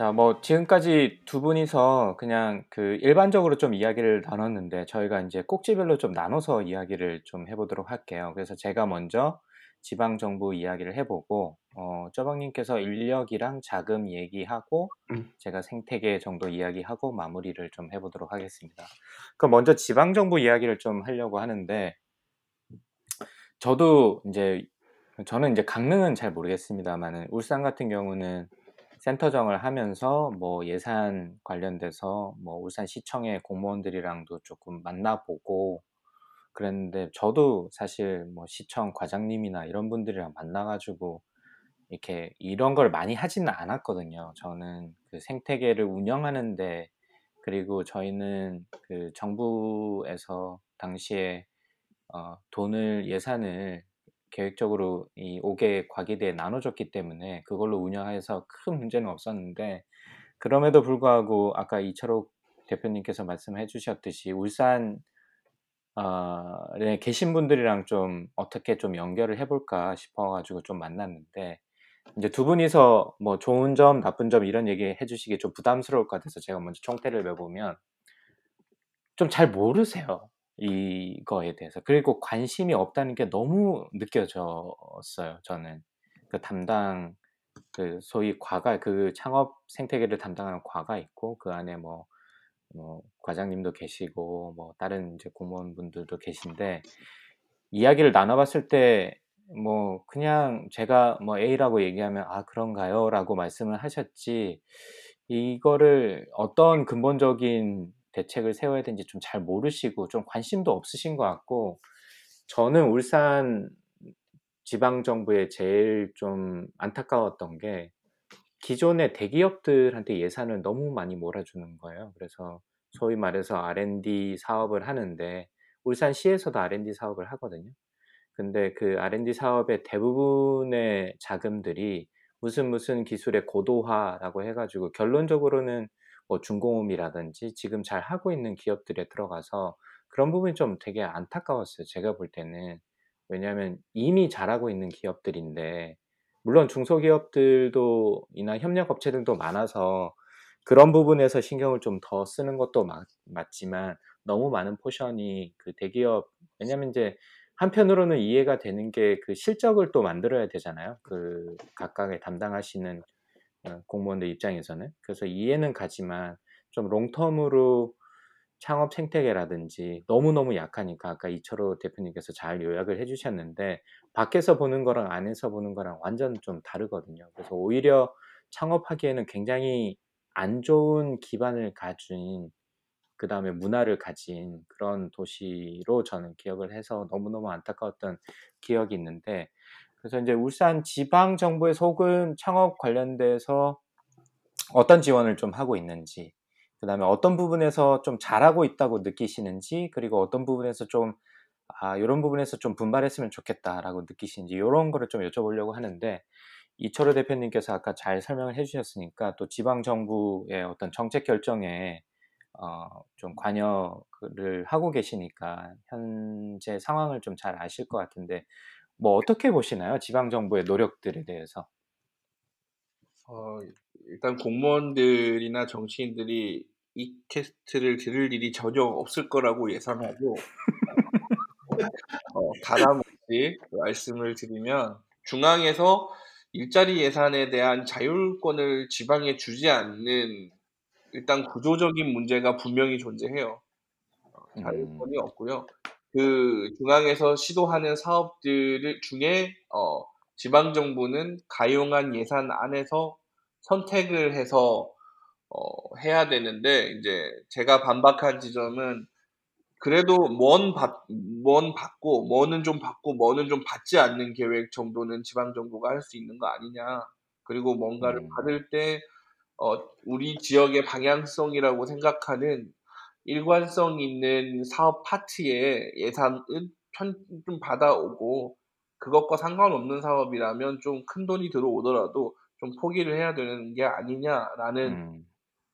자, 뭐 지금까지 두 분이서 그냥 그 일반적으로 좀 이야기를 나눴는데 저희가 이제 꼭지별로 좀 나눠서 이야기를 좀 해보도록 할게요. 그래서 제가 먼저 지방 정부 이야기를 해보고 어, 쪼박님께서 인력이랑 자금 얘기하고 음. 제가 생태계 정도 이야기하고 마무리를 좀 해보도록 하겠습니다. 그럼 먼저 지방 정부 이야기를 좀 하려고 하는데 저도 이제 저는 이제 강릉은 잘 모르겠습니다만은 울산 같은 경우는 센터정을 하면서 뭐 예산 관련돼서 뭐 울산시청의 공무원들이랑도 조금 만나보고 그랬는데 저도 사실 뭐 시청 과장님이나 이런 분들이랑 만나가지고 이렇게 이런 걸 많이 하지는 않았거든요. 저는 그 생태계를 운영하는데 그리고 저희는 그 정부에서 당시에 어, 돈을 예산을 계획적으로 이 5개 과기대에 나눠줬기 때문에 그걸로 운영해서 큰 문제는 없었는데 그럼에도 불구하고 아까 이철옥 대표님께서 말씀해 주셨듯이 울산 에 계신 분들이랑 좀 어떻게 좀 연결을 해볼까 싶어가지고 좀 만났는데 이제 두 분이서 뭐 좋은 점, 나쁜 점 이런 얘기 해주시기 좀 부담스러울 것 같아서 제가 먼저 총대를 매보면 좀 잘 모르세요. 이거에 대해서. 그리고 관심이 없다는 게 너무 느껴졌어요, 저는. 그 담당, 그 소위 과가, 그 창업 생태계를 담당하는 과가 있고, 그 안에 뭐, 뭐, 과장님도 계시고, 뭐, 다른 이제 공무원분들도 계신데, 이야기를 나눠봤을 때, 뭐, 그냥 제가 뭐 A라고 얘기하면, 아, 그런가요? 라고 말씀을 하셨지, 이거를 어떤 근본적인 대책을 세워야 되는지 좀 잘 모르시고 좀 관심도 없으신 것 같고 저는 울산 지방 정부에 제일 좀 안타까웠던 게 기존의 대기업들한테 예산을 너무 많이 몰아주는 거예요. 그래서 소위 말해서 R&D 사업을 하는데 울산시에서도 R&D 사업을 하거든요. 근데 그 R&D 사업의 대부분의 자금들이 무슨 무슨 기술의 고도화라고 해가지고 결론적으로는 뭐 중공업이라든지 지금 잘 하고 있는 기업들에 들어가서 그런 부분이 좀 되게 안타까웠어요. 제가 볼 때는. 왜냐하면 이미 잘하고 있는 기업들인데 물론 중소기업들도 이나 협력업체들도 많아서 그런 부분에서 신경을 좀 더 쓰는 것도 맞, 맞지만 너무 많은 포션이 그 대기업 왜냐하면 이제 한편으로는 이해가 되는 게 그 실적을 또 만들어야 되잖아요. 그 각각의 담당하시는 어, 공무원들 입장에서는 그래서 이해는 가지만 좀 롱텀으로 창업 생태계라든지 너무너무 약하니까 아까 이철호 대표님께서 잘 요약을 해주셨는데 밖에서 보는 거랑 안에서 보는 거랑 완전 좀 다르거든요. 그래서 오히려 창업하기에는 굉장히 안 좋은 기반을 가진 그 다음에 문화를 가진 그런 도시로 저는 기억을 해서 너무너무 안타까웠던 기억이 있는데 그래서 이제 울산 지방 정부에서 혹은 창업 관련돼서 어떤 지원을 좀 하고 있는지, 그 다음에 어떤 부분에서 좀 잘하고 있다고 느끼시는지, 그리고 어떤 부분에서 좀, 아, 이런 부분에서 좀 분발했으면 좋겠다라고 느끼시는지, 이런 거를 좀 여쭤보려고 하는데, 이철호 대표님께서 아까 잘 설명을 해주셨으니까 또 지방 정부의 어떤 정책 결정에 어, 좀 관여를 하고 계시니까 현재 상황을 좀 잘 아실 것 같은데 뭐 어떻게 보시나요? 지방 정부의 노력들에 대해서? 어, 일단 공무원들이나 정치인들이 이 캐스트를 들을 일이 전혀 없을 거라고 예상하고 어, 가감 없이 말씀을 드리면 중앙에서 일자리 예산에 대한 자율권을 지방에 주지 않는 일단 구조적인 문제가 분명히 존재해요. 어, 자율권이 없고요. 그 중앙에서 시도하는 사업들 중에 어, 지방 정부는 가용한 예산 안에서 선택을 해서 어, 해야 되는데 이제 제가 반박한 지점은 그래도 뭔 받 뭔 받고 뭐는 좀 받고 뭐는 좀 받지 않는 계획 정도는 지방 정부가 할 수 있는 거 아니냐. 그리고 뭔가를 음. 받을 때 어 우리 지역의 방향성이라고 생각하는 일관성 있는 사업 파트에 예산은 편 좀 받아오고 그것과 상관없는 사업이라면 좀 큰 돈이 들어오더라도 좀 포기를 해야 되는 게 아니냐라는 음.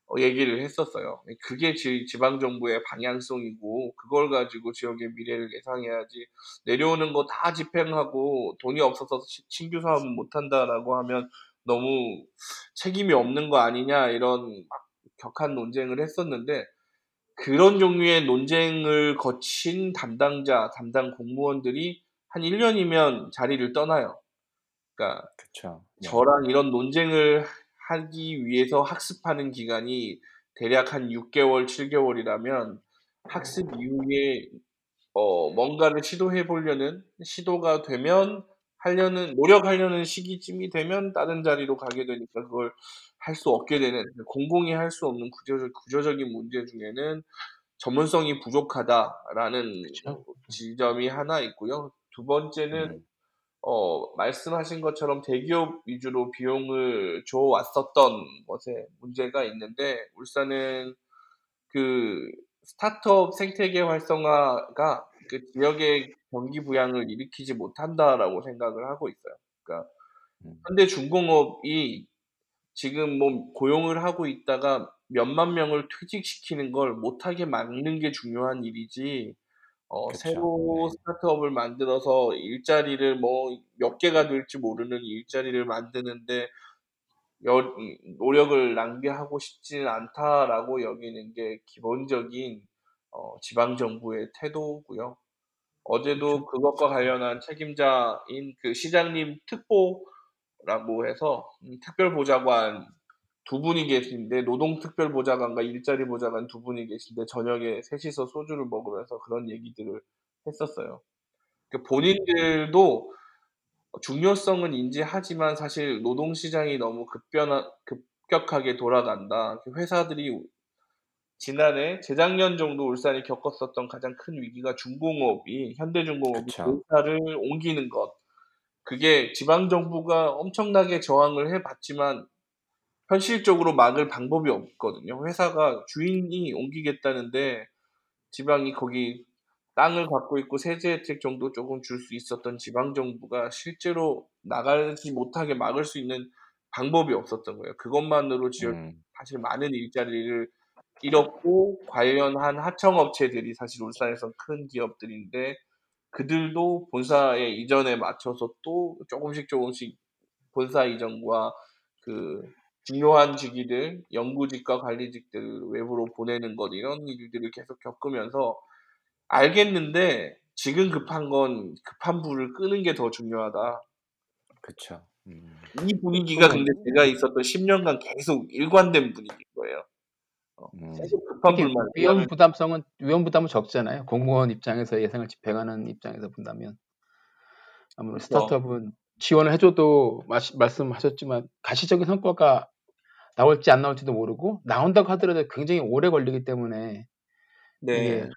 어 얘기를 했었어요. 예 그게 지 지방 정부의 방향성이고 그걸 가지고 지역의 미래를 예상해야지 내려오는 거 다 집행하고 돈이 없어서 시 "신규 사업은 못 한다."라고 하면 "너무 책임이 없는 거 아니냐." 이런 막 격한 논쟁을 했었는데 그런 종류의 논쟁을 거친 담당자, 담당 공무원들이 한 1 년이면 자리를 떠나요. 그러니까 그쵸. 네. 저랑 이런 논쟁을 하기 위해서 학습하는 기간이 대략 한 6 개월, 7 개월이라면 학습 이후에 어 뭔가를 시도해 보려는 시도가 되면 하려는 노력하려는 시기쯤이 되면 다른 자리로 가게 되니까 그걸 할 수 없게 되는 그 공공이 할 수 없는 구조적 구조적인 문제 중에는 '전문성이 부족하다.'라는 그쵸. 지점이 하나 있고요. 두 번째는 음. 어 말씀하신 것처럼 대기업 위주로 비용을 줘 왔었던 것에 문제가 있는데 울산은 그 스타트업 생태계 활성화가 그 지역의 경기 부양을 일으키지 못한다라고 생각을 하고 있어요. 그러니까 음. 현대 중공업이 지금 뭐 고용을 하고 있다가 몇만 명을 퇴직시키는 걸 못하게 막는 게 중요한 일이지 어 그쵸. 새로 네. 스타트업을 만들어서 일자리를 뭐 몇 개가 될지 모르는 일자리를 만드는데 여이 '노력을 낭비하고 싶지는 않다.'라고 여기는 게 기본적인 어 지방 정부의 태도고요. 어제도. 그것과 관련한 책임자인 그 시장님 특보라고 해서 음 특별보좌관 두 분이 계신데 노동특별보좌관과 일자리 보좌관 두 분이 계신데 저녁에 셋이서 소주를 먹으면서 그런 얘기들을 했었어요. 그 음. 본인들도 어 중요성은 인지하지만 사실 노동시장이 너무 급변하 급격하게 돌아간다. 그 회사들이 지난해 재작년 정도 울산이 겪었었던 가장 큰 위기가 중공업이 현대중공업이. 본사를 옮기는 것. 그게 지방 정부가 엄청나게 저항을 해 봤지만 현실적으로 막을 방법이 없거든요. 회사가 주인이 옮기겠다는데 지방이 거기 땅을 갖고 있고 세제 혜택 정도 쪼금 줄 수 있었던 지방 정부가 실제로 나가지 못하게 막을 수 있는 방법이 없었던 거예요. 그것만으로 지역이 음. 사실 많은 일자리를 잃었고 관련한 하청업체들이 사실 울산에선 큰 기업들인데 그들도 본사의 이전에 맞춰서 또 쪼금씩 쪼금씩 본사 이전과 그 중요한 직위들, 연구직과 관리직들을 외부로 보내는 것 이런 일들을 계속 겪으면서 알겠는데 '지금 급한 건 급한 불을 끄는 게 더 중요하다.' 그쵸. 음. 이 분위기가 근데 그 제가 있었던 10 년간 계속 일관된 분위기인 거예요. 어 음. 위험 부담성은 위험 부담은 적잖아요. 공무원 입장에서 예산을 집행하는 입장에서 본다면. 아무래도 그쵸. 스타트업은 지원을 해 줘도 마시 말씀하셨지만 가시적인 성과가 나올지 안 나올지도 모르고 나온다고 하더라도 굉장히 오래 걸리기 때문에 네. 이게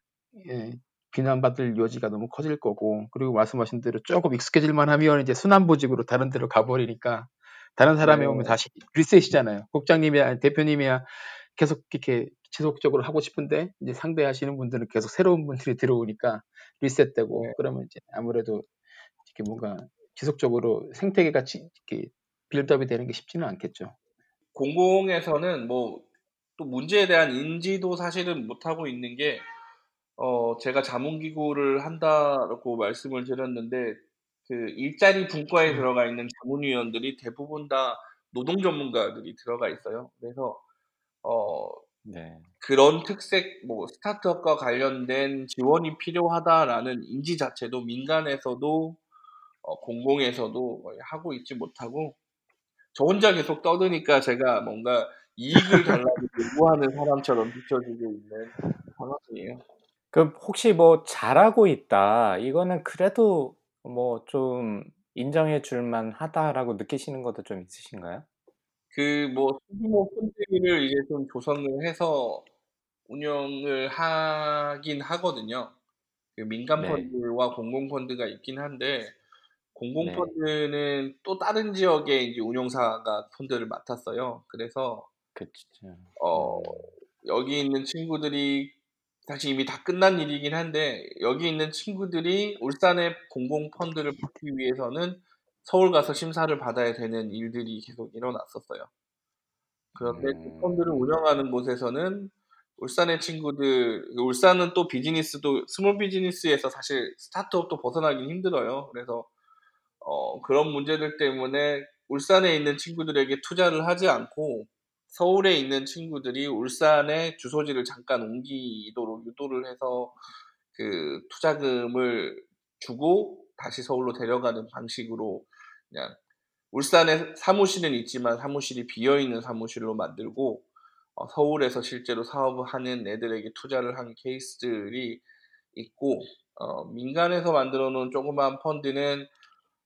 예 비난받을 여지가 너무 커질 거고 그리고 말씀하신 대로 쪼금 익숙해질만 하면 이제 순환보직으로 다른 데로 가 버리니까 다른 사람이 오면 네. 다시 리셋이잖아요. 국장님이야 대표님이야 계속 이렇게 지속적으로 하고 싶은데 이제 상대하시는 분들은 계속 새로운 분들이 들어오니까 리셋되고 네. 그러면 이제 아무래도 이렇게 뭔가 지속적으로 생태계가 지 이렇게 빌드업이 되는 게 쉽지는 않겠죠. 공공에서는 뭐 또 문제에 대한 인지도 사실은 못 하고 있는 게 어 제가 자문기구를 한다라고 말씀을 드렸는데 그 일자리 분과에 들어가 있는 자문위원들이 대부분 다 노동 전문가들이 들어가 있어요. 그래서 어 네. 그런 특색 뭐 '스타트업과 관련된 지원이 필요하다.'라는 인지 자체도 민간에서도 어 공공에서도 하고 있지 못하고 저 혼자 계속 떠드니까 제가 뭔가 이익을 달라고 요구하는 사람처럼 비춰지고 있는 상황이에요. 그럼 혹시 뭐 '잘하고 있다. 이거는 그래도 뭐 좀 인정해 줄 만 하다.'라고 느끼시는 것도 좀 있으신가요? 그 뭐 소규모 펀드를 이제 좀 조성을 해서 운영을 하긴 하거든요. 그 민간 네. 펀드와 공공 펀드가 있긴 한데 공공 네. 펀드는 또 다른 지역의 이제 운용사가 펀드를 맡았어요. 그래서 그쵸. 어 음. 여기 있는 친구들이 사실 이미 다 끝난 일이긴 한데 여기 있는 친구들이 울산의 공공 펀드를 받기 위해서는 서울 가서 심사를 받아야 되는 일들이 계속 일어났었어요. 그런데 그 음. 펀드를 운영하는 곳에서는 울산의 친구들 울산은 또 비즈니스도 small business에서 사실 스타트업도 벗어나긴 힘들어요. 그래서 어 그런 문제들 때문에 울산에 있는 친구들에게 투자를 하지 않고 서울에 있는 친구들이 울산에 주소지를 잠깐 옮기도록 유도를 해서 그 투자금을 주고 다시 서울로 데려가는 방식으로 그냥 울산에 사무실은 있지만 사무실이 비어 있는 사무실로 만들고 어 서울에서 실제로 사업을 하는 애들에게 투자를 한 케이스들이 있고 어 민간에서 만들어 놓은 조그마한 펀드는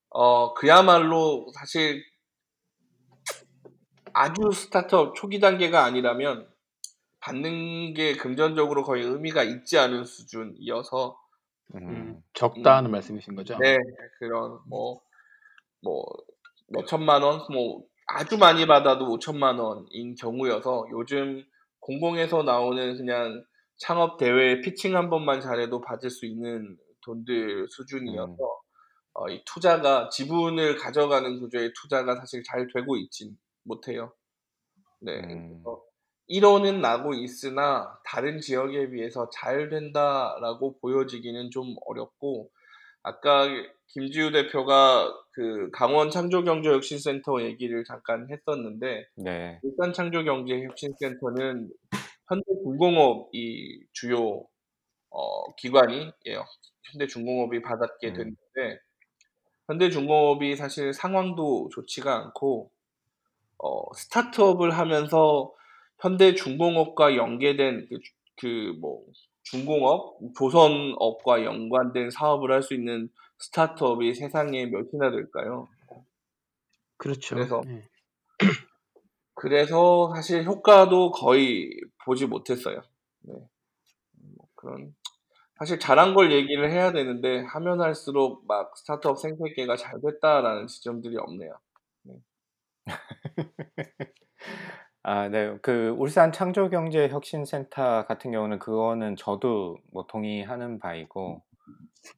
어 그야말로 사실 아주 스타트업 초기 단계가 아니라면 받는 게 금전적으로 거의 의미가 있지 않은 수준이어서 음, 음. 적다는 말씀이신 거죠? 네 그런 뭐 뭐 몇천만 원, 뭐 아주 많이 받아도 5천만 원인 경우여서 요즘 공공에서 나오는 그냥 창업 대회 피칭 한 번만 잘해도 받을 수 있는 돈들 수준이어서 음. 어, 이 투자가 지분을 가져가는 구조의 투자가 사실 잘 되고 있진 못해요. 네, 음. 1호는 나고 있으나 다른 지역에 비해서 잘 된다라고 보여지기는 좀 어렵고 아까 김지우 대표가 그 강원 창조경제혁신센터 얘기를 잠깐 했었는데 네. 울산 창조경제혁신센터는 현대중공업이 주요 어, 기관이에요. 현대중공업이 받았게 음. 됐는데 현대중공업이 사실 상황도 좋지가 않고 어, 스타트업을 하면서 현대중공업과 연계된 그뭐 중공업, 조선업과 연관된 사업을 할 수 있는 스타트업이 세상에 몇이나 될까요? 그렇죠. 그래서 네. 그래서 사실 효과도 거의 보지 못했어요. 네. 뭐 그런 사실 잘한 걸 얘기를 해야 되는데 하면 할수록 막 스타트업 생태계가 잘 됐다라는 지점들이 없네요. 네. 아, 네. 그 울산 창조경제혁신센터 같은 경우는 그거는 저도 뭐 동의하는 바이고,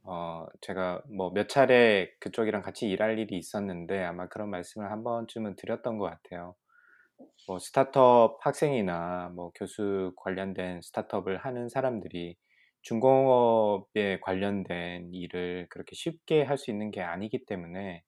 어, 제가 뭐 몇 차례 그쪽이랑 같이 일할 일이 있었는데 아마 그런 말씀을 한 번쯤은 드렸던 것 같아요. 뭐 스타트업 학생이나 뭐 교수 관련된 스타트업을 하는 사람들이 중공업에 관련된 일을 그렇게 쉽게 할 수 있는 게 아니기 때문에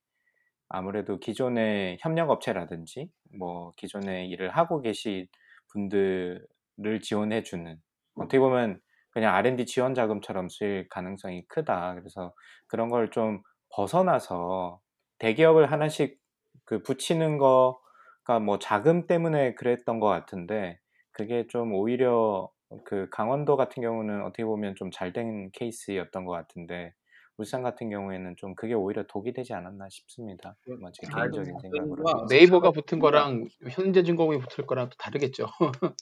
아무래도 기존의 협력업체라든지 뭐 기존에 일을 하고 계신 분들을 지원해 주는 어떻게 보면 그냥 R&D 지원 자금처럼 쓰일 가능성이 크다. 그래서 그런 걸 좀 벗어나서 대기업을 하나씩 그 붙이는 거가 뭐 자금 때문에 그랬던 것 같은데 그게 좀 오히려 그 강원도 같은 경우는 어떻게 보면 좀 잘 된 케이스였던 것 같은데 울산 같은 경우에는 좀 그게 오히려 독이 되지 않았나 싶습니다. 뭐제잘 개인적인 된 생각으로. 네이버가 붙은 거랑 현대중공업이 붙을 거랑 또 다르겠죠.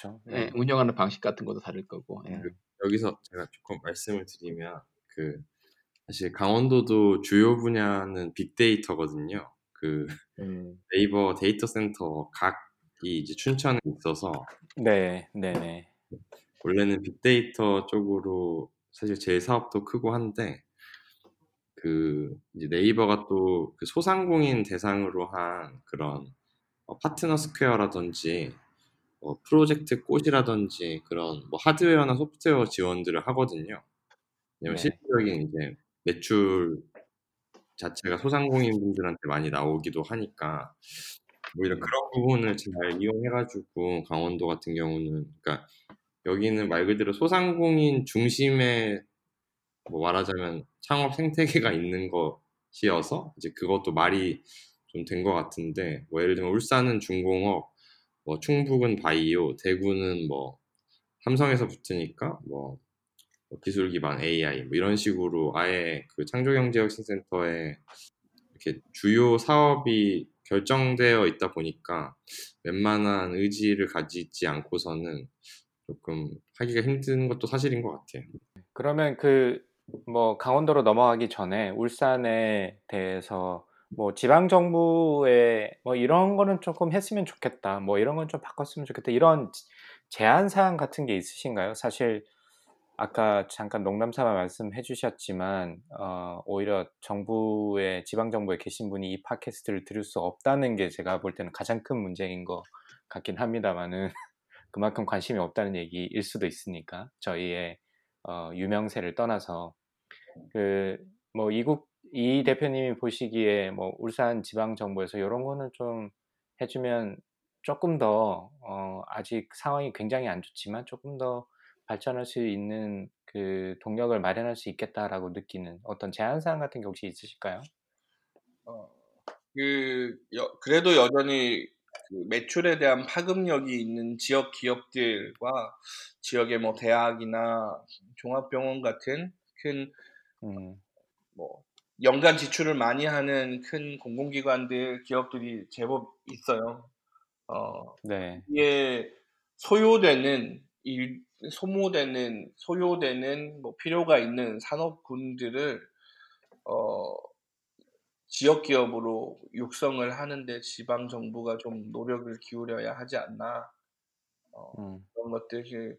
그렇죠. 예, 네. 운영하는 방식 같은 것도 다를 거고. 예. 음. 여기서 제가 조금 말씀을 드리면 그 사실 강원도도 주요 분야는 빅데이터거든요. 그 음. 네이버 데이터 센터 각이 이제 춘천에 있어서 네, 네, 네. 원래는 빅데이터 쪽으로 사실 제일 사업도 크고 한데 그 네이버가 또 그 소상공인 대상으로 한 그런 어, 파트너 스퀘어라든지 뭐 프로젝트 꽃이라든지 그런 뭐 하드웨어나 소프트웨어 지원들을 하거든요. 왜냐면 네. 실질적인 이제 매출 자체가 소상공인 분들한테 많이 나오기도 하니까 오히려 음. 그런 부분을 잘 이용해가지고 강원도 같은 경우는 그러니까 여기는 말 그대로 소상공인 중심의 뭐 말하자면 창업 생태계가 있는 것이어서 이제 그것도 말이 좀 된 것 같은데 뭐 예를 들면 울산은 중공업, 뭐 충북은 바이오, 대구는 뭐 삼성에서 붙으니까 뭐, 뭐 기술 기반 AI 뭐 이런 식으로 아예 그 창조경제혁신센터에 이렇게 주요 사업이 결정되어 있다 보니까 웬만한 의지를 가지지 않고서는 조금 하기가 힘든 것도 사실인 것 같아요. 그러면 그 뭐 강원도로 넘어가기 전에 울산에 대해서 뭐 지방 정부에 뭐 이런 거는 조금 했으면 좋겠다. 뭐 이런 건 좀 바꿨으면 좋겠다. 이런 제안 사항 같은 게 있으신가요? 사실 아까 잠깐 농담삼아 말씀해 주셨지만 어, 오히려 정부에 지방 정부에 계신 분이 이 팟캐스트를 들을 수 없다는 게 제가 볼 때는 가장 큰 문제인 것 같긴 합니다만은 그만큼 관심이 없다는 얘기일 수도 있으니까 저희의 어, 유명세를 떠나서 그 뭐 이국 이 대표님이 보시기에 뭐 울산 지방 정부에서 이런 거는 좀 해주면 조금 더 어, 아직 상황이 굉장히 안 좋지만 조금 더 발전할 수 있는 그 동력을 마련할 수 있겠다라고 느끼는 어떤 제한 사항 같은 게 혹시 있으실까요? 어, 그 여, 그래도 여전히 그 매출에 대한 파급력이 있는 지역 기업들과 지역의 뭐 대학이나 종합병원 같은 큰 음, 뭐 연간 지출을 많이 하는 큰 공공기관들 기업들이 제법 있어요. 어, 네, 이게 소요되는 일, 소모되는 소요되는 뭐 필요가 있는 산업군들을 어, 지역 기업으로 육성을 하는데 지방 정부가 좀 노력을 기울여야 하지 않나. 어, 음, 그런 것들이 어,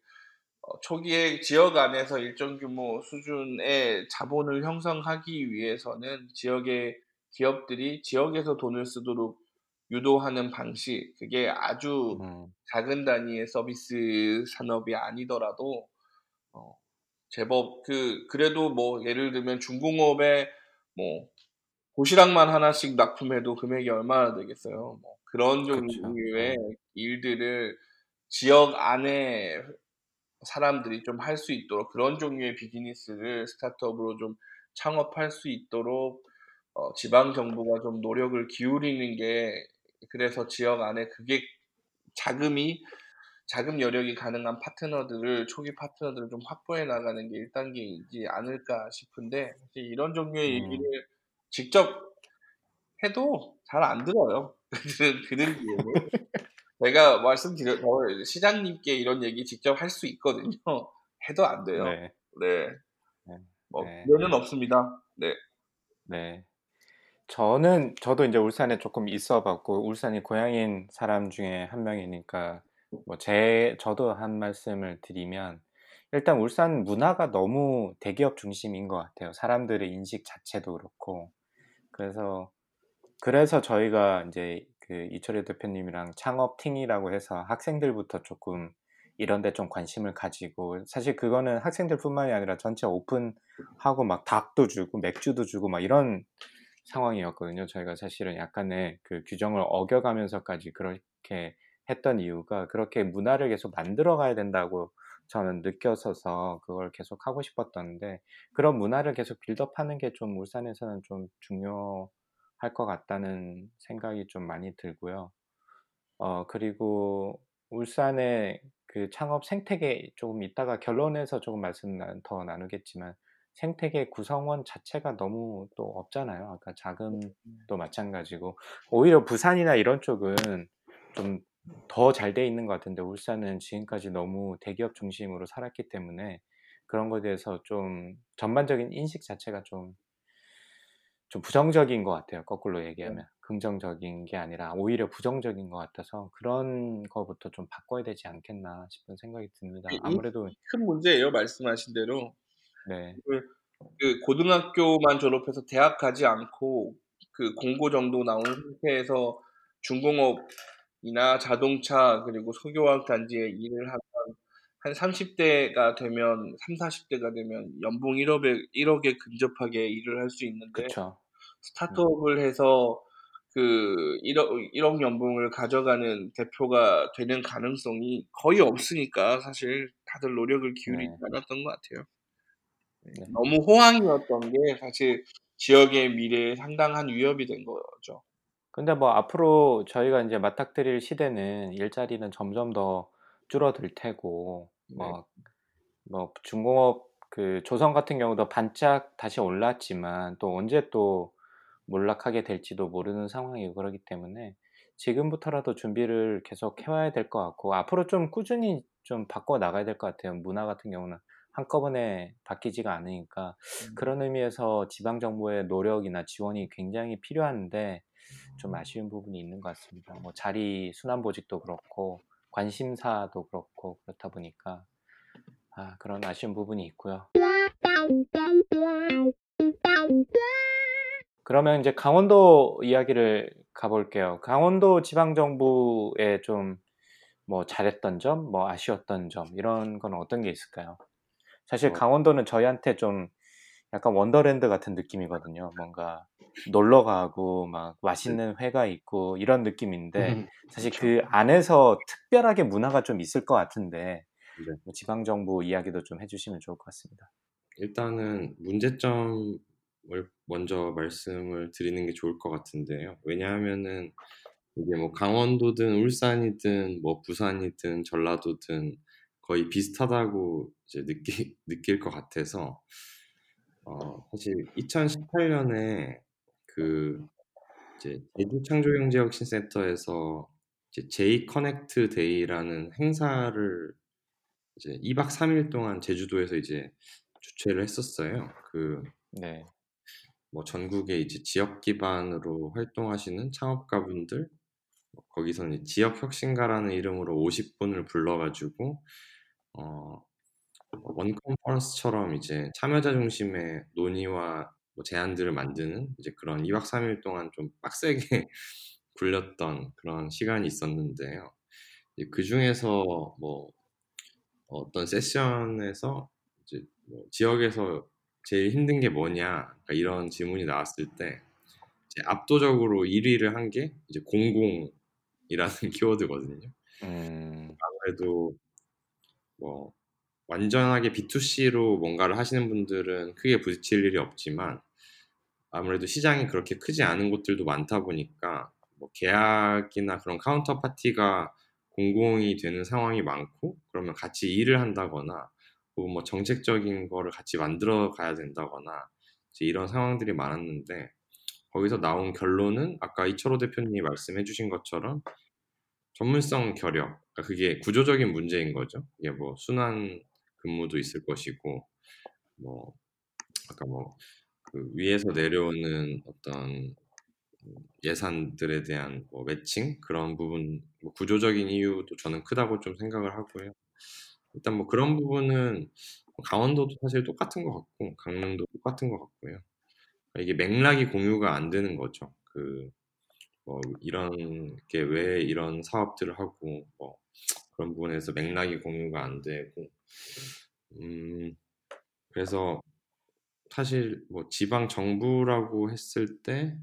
초기에 지역 안에서 일정 규모 수준의 자본을 형성하기 위해서는 지역의 기업들이 지역에서 돈을 쓰도록 유도하는 방식, 그게 아주 음, 작은 단위의 서비스 산업이 아니더라도 어, 제법 그 그래도 뭐 예를 들면 중공업에 뭐 도시락만 하나씩 납품해도 금액이 얼마나 되겠어요. 뭐 그런 그쵸. 종류의 음, 일들을 지역 안에 사람들이 좀 할 수 있도록 그런 종류의 비즈니스를 스타트업으로 좀 창업할 수 있도록 어, 지방 정부가 좀 노력을 기울이는 게 그래서 지역 안에 그게 자금이 자금 여력이 가능한 파트너들을 초기 파트너들을 좀 확보해 나가는 게 1단계이지 않을까 싶은데 이런 종류의 음, 얘기를 직접 해도 잘 안 들어요. 그들 그들 기에 는 제가 말씀드려 어, 시장님께 이런 얘기 직접 할 수 있거든요. 해도 안 돼요. 네, 네, 네, 뭐 네, 기회는 없습니다. 네, 네. 저는 저도 이제 울산에 조금 있어봤고 울산이 고향인 사람 중에 한 명이니까 뭐 제 저도 한 말씀을 드리면 일단 울산 문화가 너무 대기업 중심인 것 같아요. 사람들의 인식 자체도 그렇고 그래서 그래서 저희가 이제 그 이철희 대표님이랑 창업팅이라고 해서 학생들부터 조금 이런 데 좀 관심을 가지고 사실 그거는 학생들뿐만이 아니라 전체 오픈하고 막 닭도 주고 맥주도 주고 막 이런 상황이었거든요. 저희가 사실은 약간의 그 규정을 어겨가면서까지 그렇게 했던 이유가 그렇게 문화를 계속 만들어 가야 된다고 저는 느꼈어서 그걸 계속 하고 싶었던데 그런 문화를 계속 빌드업하는 게 좀 울산에서는 좀 중요 할 것 같다는 생각이 좀 많이 들고요. 어, 그리고 울산의 그 창업 생태계 조금 이따가 결론에서 조금 말씀 더 나누겠지만 생태계 구성원 자체가 너무 또 없잖아요. 아까 자금도 마찬가지고 오히려 부산이나 이런 쪽은 좀 더 잘 돼 있는 것 같은데 울산은 지금까지 너무 대기업 중심으로 살았기 때문에 그런 것에 대해서 좀 전반적인 인식 자체가 좀, 좀 부정적인 것 같아요. 거꾸로 얘기하면 긍정적인 게 아니라 오히려 부정적인 것 같아서 그런 거부터 좀 바꿔야 되지 않겠나 싶은 생각이 듭니다. 아무래도 큰 문제예요. 말씀하신 대로 네, 그, 그 고등학교만 졸업해서 대학 가지 않고 그 공고 정도 나온 상태에서 중공업이나 자동차 그리고 소교학 단지에 일을 하면 한 30대가 되면 3, 40대가 되면 연봉 1억에 1억에 근접하게 일을 할 수 있는데 그쵸. 스타트업을 해서 그 1억, 1억 연봉을 가져가는 대표가 되는 가능성이 거의 없으니까 사실 다들 노력을 기울이지 네. 않았던 것 같아요. 네. 너무 호황이었던 게 사실 지역의 미래에 상당한 위협이 된 거죠. 근데 뭐 앞으로 저희가 이제 맞닥뜨릴 시대는 일자리는 점점 더 줄어들 테고 네. 뭐, 뭐 중공업 그 조선 같은 경우도 반짝 다시 올랐지만 또 언제 또 몰락하게 될지도 모르는 상황이고 그러기 때문에 지금부터라도 준비를 계속 해와야 될 것 같고 앞으로 좀 꾸준히 좀 바꿔 나가야 될 것 같아요. 문화 같은 경우는 한꺼번에 바뀌지가 않으니까 음. 그런 의미에서 지방 정부의 노력이나 지원이 굉장히 필요한데 좀 아쉬운 부분이 있는 것 같습니다. 뭐 자리 순환 보직도 그렇고 관심사도 그렇고 그렇다 보니까 아, 그런 아쉬운 부분이 있고요. 그러면 이제 강원도 이야기를 가볼게요. 강원도 지방정부에 좀 뭐 잘했던 점, 뭐 아쉬웠던 점, 이런 건 어떤 게 있을까요? 사실 어. 강원도는 저희한테 좀 약간 원더랜드 같은 느낌이거든요. 뭔가 놀러 가고 막 맛있는 회가 있고 이런 느낌인데 음, 사실. 그 안에서 특별하게 문화가 좀 있을 것 같은데 네. 뭐 지방정부 이야기도 좀 해주시면 좋을 것 같습니다. 일단은 문제점을 먼저 말씀을 드리는 게 좋을 것 같은데요. 왜냐하면은 이게 뭐 강원도든 울산이든 뭐 부산이든 전라도든 거의 비슷하다고 이제 느끼, 느낄 것 같아서 어, 사실 2018년에 그 이제 제주 창조경제혁신센터에서 이제 J-Connect Day라는 행사를 이제 2박 3일 동안 제주도에서 이제 주최를 했었어요. 그 네. 뭐 전국에 이제 지역 기반으로 활동하시는 창업가분들 뭐 거기서는 지역 혁신가라는 이름으로 50분을 불러가지고 어 원 컨퍼런스처럼 이제 참여자 중심의 논의와 뭐 제안들을 만드는 이제 그런 2박 3일 동안 좀 빡세게 굴렸던 그런 시간이 있었는데요. 그 중에서 뭐 어떤 세션에서 뭐 지역에서 제일 힘든 게 뭐냐 그러니까 이런 질문이 나왔을 때 압도적으로 1위를 한 게 이제 공공이라는 키워드거든요. 음, 아무래도 뭐 완전하게 B2C로 뭔가를 하시는 분들은 크게 부딪힐 일이 없지만 아무래도 시장이 그렇게 크지 않은 곳들도 많다 보니까 뭐 계약이나 그런 counterparty가 공공이 되는 상황이 많고 그러면 같이 일을 한다거나 뭐 정책적인 거를 같이 만들어 가야 된다거나 이런 상황들이 많았는데 거기서 나온 결론은 아까 이철호 대표님이 말씀해 주신 것처럼 전문성 결여 그러니까 그게 구조적인 문제인 거죠. 이게 뭐 순환 근무도 있을 것이고 뭐 아까 뭐 그 위에서 내려오는 어떤 예산들에 대한 뭐 매칭 그런 부분 뭐 구조적인 이유도 저는 크다고 좀 생각을 하고요. 일단 뭐 그런 부분은 강원도도 사실 똑같은 것 같고 강릉도 똑같은 것 같고요. 이게 맥락이 공유가 안 되는 거죠. 그 뭐 이런 게 왜 이런 사업들을 하고 뭐 그런 부분에서 맥락이 공유가 안 되고 음 그래서 사실 뭐 지방 정부라고 했을 때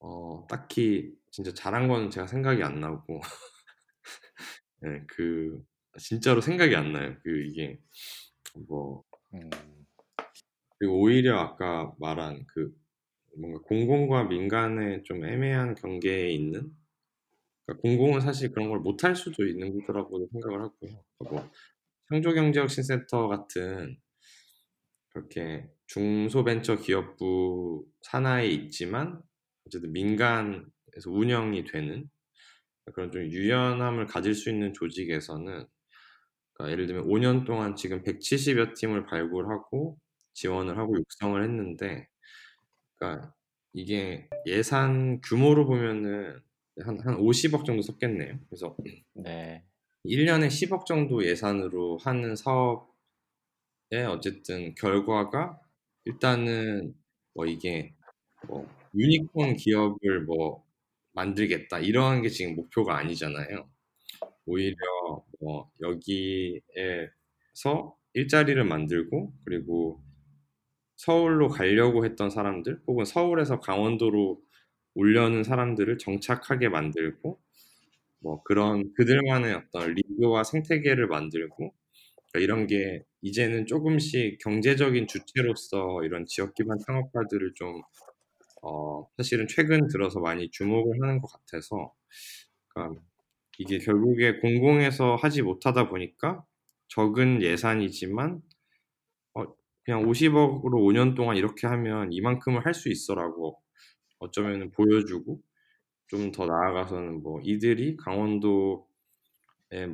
어, 딱히 진짜 잘한 거는 제가 생각이 안 나고 네, 그 진짜로 생각이 안 나요. 그 이게 뭐 음, 그리고 오히려 아까 말한 그 뭔가 공공과 민간의 좀 애매한 경계에 있는 그러니까 공공은 사실 그런 걸 못할 수도 있는 거라고 생각을 하고요. 뭐 창조경제혁신센터 같은 그렇게 중소벤처기업부 산하에 있지만 어쨌든 민간에서 운영이 되는 그런 좀 유연함을 가질 수 있는 조직에서는 그러니까 예를 들면 5년 동안 지금 170여 팀을 발굴하고 지원을 하고 육성을 했는데 그러니까 이게 예산 규모로 보면은 한, 한 50억 정도 썼겠네요. 그래서 네. 1년에 10억 정도 예산으로 하는 사업의 어쨌든 결과가 일단은 뭐 이게 뭐 유니콘 기업을 뭐 만들겠다 이러한 게 지금 목표가 아니잖아요. 오히려 뭐 여기에서 일자리를 만들고 그리고 서울로 가려고 했던 사람들 혹은 서울에서 강원도로 오려는 사람들을 정착하게 만들고 뭐 그런 그들만의 어떤 리그와 생태계를 만들고 그러니까 이런 게 이제는 조금씩 경제적인 주체로서 이런 지역 기반 창업가들을 좀 어, 사실은 최근 들어서 많이 주목을 하는 것 같아서 그러니까 이게 결국에 공공에서 하지 못하다 보니까 적은 예산이지만 어, 그냥 50억으로 5년 동안 이렇게 하면 이만큼을 할 수 있어라고 어쩌면 보여주고 좀 더 나아가서는 뭐 이들이 강원도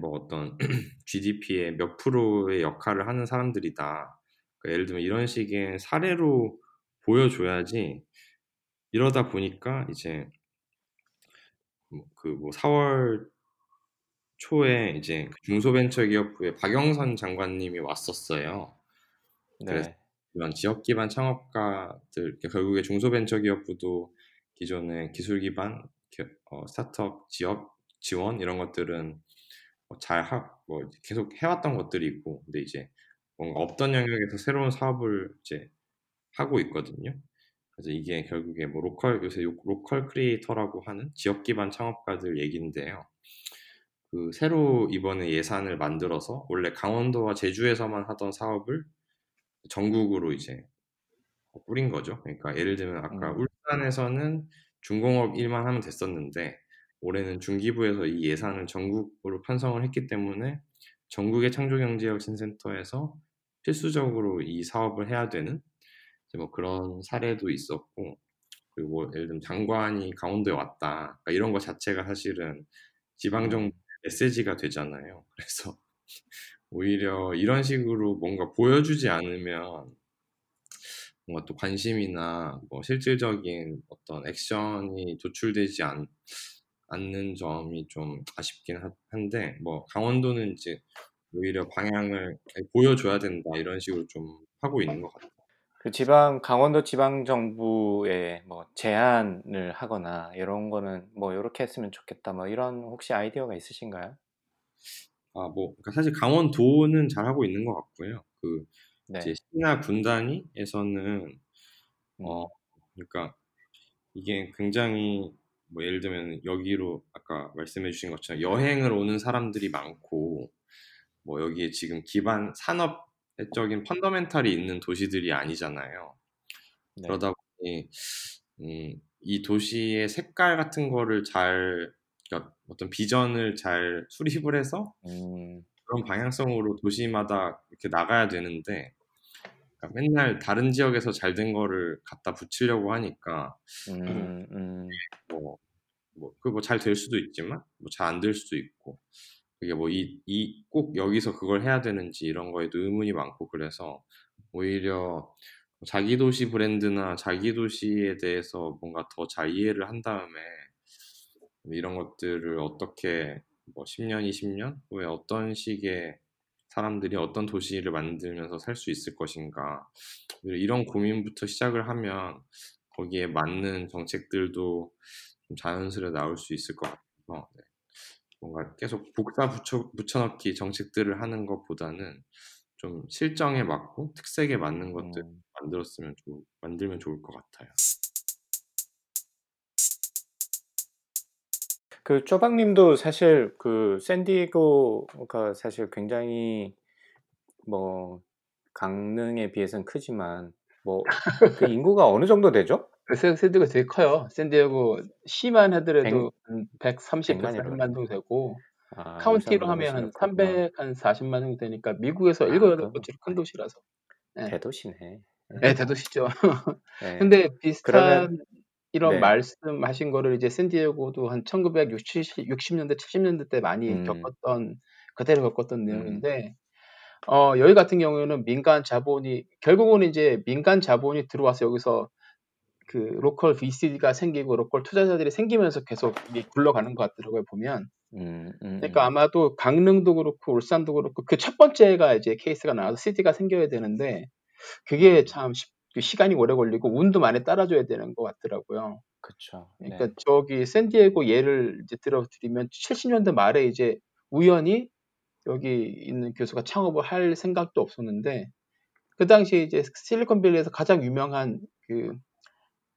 뭐 어떤 GDP의 몇 프로의 역할을 하는 사람들이다. 그러니까 예를 들면 이런 식의 사례로 보여줘야지 이러다 보니까 이제 그뭐 4월 초에 이제 그 중소벤처기업부의 박영선 장관님이 왔었어요. 그래서 네. 이런 지역 기반 창업가들 결국에 중소벤처기업부도 기존의 기술 기반 어, 스타트업 지역 지원 이런 것들은 뭐잘 하, 뭐 계속 해왔던 것들이 있고, 근데 이제 뭔가 없던 영역에서 새로운 사업을 이제 하고 있거든요. 그래서 이게 결국에 뭐 local 요새 local creator라고 하는 지역 기반 창업가들 얘기인데요. 그 새로 이번에 예산을 만들어서 원래 강원도와 제주에서만 하던 사업을 전국으로 이제 뿌린 거죠. 그러니까 예를 들면 아까 음. 울산에서는 중공업 일만 하면 됐었는데 올해는 중기부에서 이 예산을 전국으로 편성을 했기 때문에 전국의 창조경제혁신센터에서 필수적으로 이 사업을 해야 되는 뭐 그런 사례도 있었고 그리고 뭐 예를 들면 장관이 강원도에 왔다 그러니까 이런 것 자체가 사실은 지방 정부 음. 메시지가 되잖아요. 그래서 오히려 이런 식으로 뭔가 보여주지 않으면 뭔가 또 관심이나 뭐 실질적인 어떤 액션이 도출되지 않, 않는 점이 좀 아쉽긴 하, 한데 뭐 강원도는 이제 오히려 방향을 보여줘야 된다 이런 식으로 좀 하고 있는 것 같아요. 그 지방 강원도 지방 정부에 뭐 제안을 하거나 이런 거는 뭐 이렇게 했으면 좋겠다 뭐 이런 혹시 아이디어가 있으신가요? 아, 뭐 그러니까 사실 강원도는 잘 하고 있는 것 같고요. 그 네. 이제 시나 군 단위에서는 어 음. 그러니까 이게 굉장히 뭐 예를 들면 여기로 아까 말씀해주신 것처럼 여행을 오는 사람들이 많고 뭐 여기에 지금 기반 산업 적인 펀더멘탈이 있는 도시들이 아니잖아요. 네. 그러다 보니 음, 이 도시의 색깔 같은 거를 잘 그러니까 어떤 비전을 잘 수립을 해서 음. 그런 방향성으로 도시마다 이렇게 나가야 되는데 그러니까 맨날 다른 지역에서 잘 된 거를 갖다 붙이려고 하니까 음, 음. 뭐, 뭐, 그뭐잘 될 수도 있지만, 뭐 잘 안 될 수도 있고, 그게 뭐 이, 이, 꼭 여기서 그걸 해야 되는지 이런 거에도 의문이 많고, 그래서 오히려 자기 도시 브랜드나 자기 도시에 대해서 뭔가 더 잘 이해를 한 다음에 이런 것들을 어떻게 뭐 10년, 20년 후에 어떤 식의 사람들이 어떤 도시를 만들면서 살 수 있을 것인가 이런 고민부터 시작을 하면 거기에 맞는 정책들도 좀 자연스레 나올 수 있을 것 같아서 네. 뭔가 계속 복사 붙여, 붙여넣기 정책들을 하는 것보다는 좀 실정에 맞고 특색에 맞는 것들 음. 만들었으면 좀 만들면 좋을 것 같아요. 그 쪼박님도 사실 그 샌디에고가 사실 굉장히 뭐 강릉에 비해서는 크지만 뭐 그 인구가 어느 정도 되죠? 샌- 샌디에고 되게 커요. 샌디에고 시만 하더라도 한 130, 100만이 140만 넘어요. 정도 되고 아, 카운티로 하면 한더 크구나. 300, 한 40만 정도 되니까 미국에서 아, 일곱 여덟 번째로 큰 도시라서. 네. 대도시네. 예. 네, 대도시죠. 예. 근데 비슷한 그러면 이런 네. 말씀하신 거를 이제 샌디에고도 한 1960, 60년대, 70년대 때 많이 음. 겪었던 그대로 겪었던 음. 내용인데 어, 여기 같은 경우에는 민간 자본이 결국은 이제 민간 자본이 들어와서 여기서 그 local VC가 생기고 local 투자자들이 생기면서 계속 이게 굴러가는 것 같더라고요 보면. 음, 음, 그러니까 음. 아마도 강릉도 그렇고 울산도 그렇고 그 첫 번째가 이제 케이스가 나와서 seed가 생겨야 되는데 그게 음. 참 시, 그 시간이 오래 걸리고 운도 많이 따라줘야 되는 것 같더라고요. 그쵸. 그러니까 네. 저기 샌디에고 예를 이제 들어드리면 70년대 말에 이제 우연히 여기 있는 교수가 창업을 할 생각도 없었는데 그 당시에 이제 실리콘밸리에서 가장 유명한 그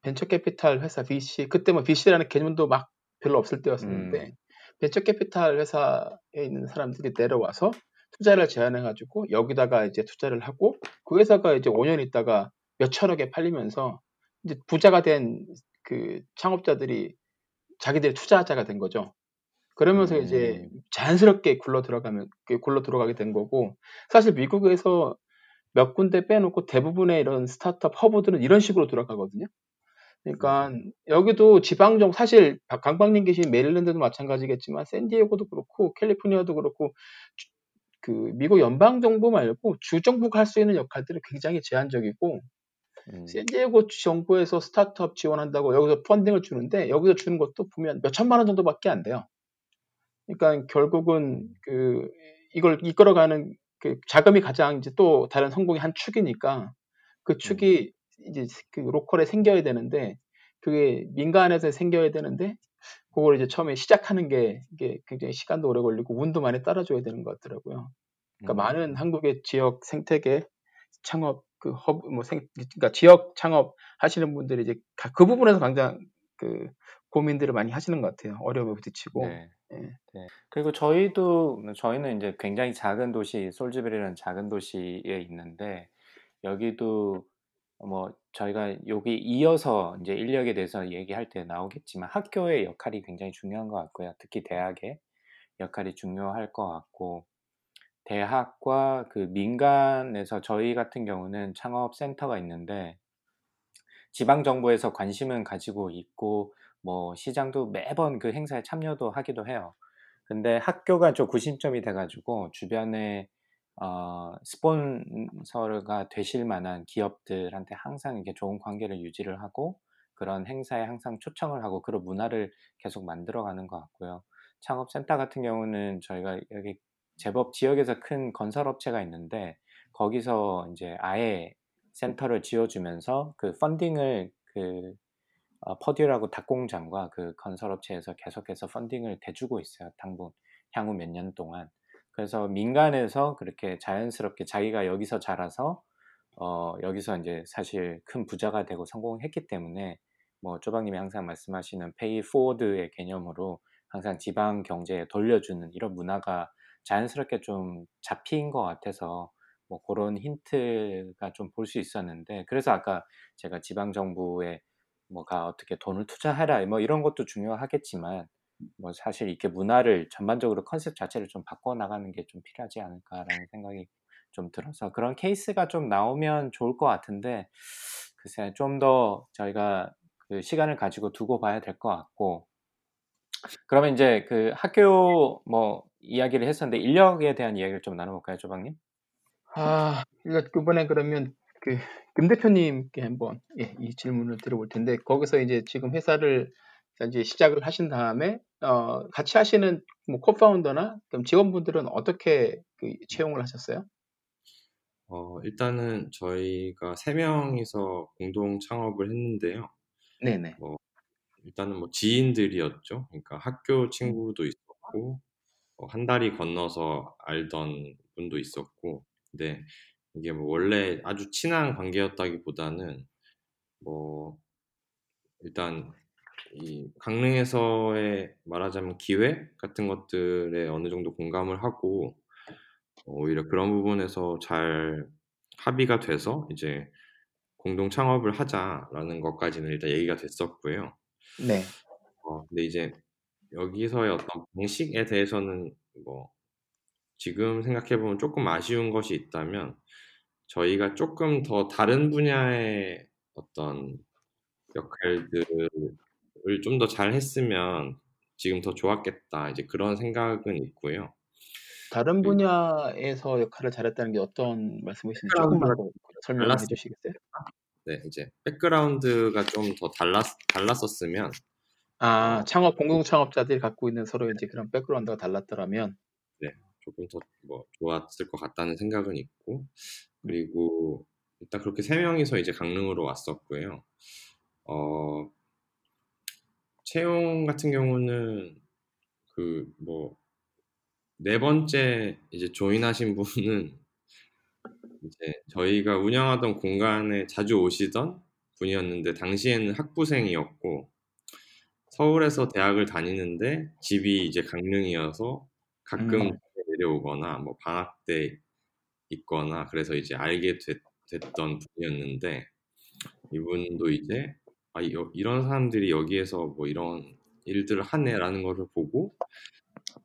벤처 캐피탈 회사 VC 그때 뭐 VC라는 개념도 막 별로 없을 때였었는데 음. 벤처 캐피탈 회사에 있는 사람들이 내려와서 투자를 제안해가지고 여기다가 이제 투자를 하고 그 회사가 이제 5년 있다가 몇 천억에 팔리면서 이제 부자가 된 그 창업자들이 자기들이 투자자가 된 거죠. 그러면서 이제 음. 자연스럽게 굴러 들어가면 그 굴러 들어가게 된 거고 사실 미국에서 몇 군데 빼놓고 대부분의 이런 스타트업 허브들은 이런 식으로 돌아가거든요. 그러니까 여기도 지방정 사실 강박님 계신 메릴랜드도 마찬가지겠지만 샌디에고도 그렇고 캘리포니아도 그렇고 주- 그 미국 연방 정부 말고 주 정부가 할 수 있는 역할들은 굉장히 제한적이고 음, 샌디에고 정부에서 스타트업 지원한다고 여기서 펀딩을 주는데 여기서 주는 것도 보면 몇 천만 원 정도밖에 안 돼요. 그러니까 결국은 그 이걸 이끌어가는 그 자금이 가장 이제 또 다른 성공의 한 축이니까 그 축이 이제 그 로컬에 생겨야 되는데 그게 민간에서 생겨야 되는데 그걸 이제 처음에 시작하는 게 이게 굉장히 시간도 오래 걸리고 운도 많이 따라줘야 되는 것 같더라고요. 그러니까 음. 많은 한국의 지역 생태계 창업 그 허브 뭐 생, 그러니까 지역 창업 하시는 분들이 이제 가- 그 부분에서 당장 그 고민들을 많이 하시는 것 같아요. 어려움에 부딪히고. 네. 예. 네. 그리고 저희도 저희는 이제 굉장히 작은 도시 솔즈베리라는 작은 도시에 있는데 여기도 뭐 저희가 여기 이어서 이제 인력에 대해서 얘기할 때 나오겠지만 학교의 역할이 굉장히 중요한 것 같고요. 특히 대학의 역할이 중요할 것 같고 대학과 그 민간에서 저희 같은 경우는 창업 센터가 있는데 지방 정부에서 관심은 가지고 있고 뭐 시장도 매번 그 행사에 참여도 하기도 해요. 근데 학교가 좀 구심점이 돼가지고 주변에 어, 스폰서가 되실 만한 기업들한테 항상 이게 좋은 관계를 유지를 하고 그런 행사에 항상 초청을 하고 그런 문화를 계속 만들어가는 것 같고요. 창업센터 같은 경우는 저희가 여기 제법 지역에서 큰 건설업체가 있는데 거기서 이제 아예 센터를 지어주면서 그 펀딩을 그 어, 퍼듀라고 닭공장과 그 건설업체에서 계속해서 펀딩을 대주고 있어요. 당분 향후 몇 년 동안. 그래서 민간에서 그렇게 자연스럽게 자기가 여기서 자라서 어, 여기서 이제 사실 큰 부자가 되고 성공했기 때문에 뭐 조방님이 항상 말씀하시는 pay forward의 개념으로 항상 지방 경제에 돌려주는 이런 문화가 자연스럽게 좀 잡힌 것 같아서 뭐 그런 힌트가 좀 볼 수 있었는데 그래서 아까 제가 지방 정부에 뭐가 어떻게 돈을 투자해라 뭐 이런 것도 중요하겠지만 뭐 사실 이렇게 문화를 전반적으로 컨셉 자체를 좀 바꿔 나가는 게 좀 필요하지 않을까라는 생각이 좀 들어서 그런 케이스가 좀 나오면 좋을 것 같은데 글쎄 좀 더 저희가 그 시간을 가지고 두고 봐야 될 것 같고 그러면 이제 그 학교 뭐 이야기를 했었는데 인력에 대한 이야기를 좀 나눠볼까요, 조방님? 아, 그러니까 이번에 그러면 그 금 대표님께 한번 예, 이 질문을 드려볼 텐데 거기서 이제 지금 회사를 이제 시작을 하신 다음에 어, 같이 하시는 뭐 코파운더나 그럼 직원분들은 어떻게 그 채용을 하셨어요? 어, 일단은 저희가 세 명이서 공동 창업을 했는데요. 네네. 일단은 뭐 지인들이었죠. 그러니까 학교 친구도 있었고, 어, 한 달이 건너서 알던 분도 있었고, 근데 이게 뭐 원래 아주 친한 관계였다기보다는 뭐 일단 이 강릉에서의 말하자면 기회 같은 것들에 어느 정도 공감을 하고 어, 오히려 그런 부분에서 잘 합의가 돼서 이제 공동 창업을 하자라는 것까지는 일단 얘기가 됐었고요. 네. 어, 근데 이제 여기서의 어떤 방식에 대해서는 뭐 지금 생각해 보면 조금 아쉬운 것이 있다면 저희가 조금 더 다른 분야의 어떤 역할들을 좀 더 잘 했으면 지금 더 좋았겠다. 이제 그런 생각은 있고요. 다른 그리고 분야에서 역할을 잘했다는 게 어떤 말씀이신지 조금만 더 설명해 주시겠어요? 네, 이제 백그라운드가 좀 더 달랐, 달랐었으면 아, 어, 창업 공동 창업자들이 갖고 있는 서로 이제 그런 백그라운드가 달랐더라면 네, 조금 더 뭐 좋았을 것 같다는 생각은 있고 그리고 일단 그렇게 세 명이서 이제 강릉으로 왔었고요. 어, 채용 같은 경우는 그 뭐 네 번째 이제 조인하신 분은 이제 저희가 운영하던 공간에 자주 오시던 분이었는데 당시에는 학부생이었고 서울에서 대학을 다니는데 집이 이제 강릉이어서 가끔 음. 내려오거나 뭐 방학 때 있거나 그래서 이제 알게 됐, 됐던 분이었는데 이분도 이제 아 이, 이런 사람들이 여기에서 뭐 이런 일들을 하네라는 것을 보고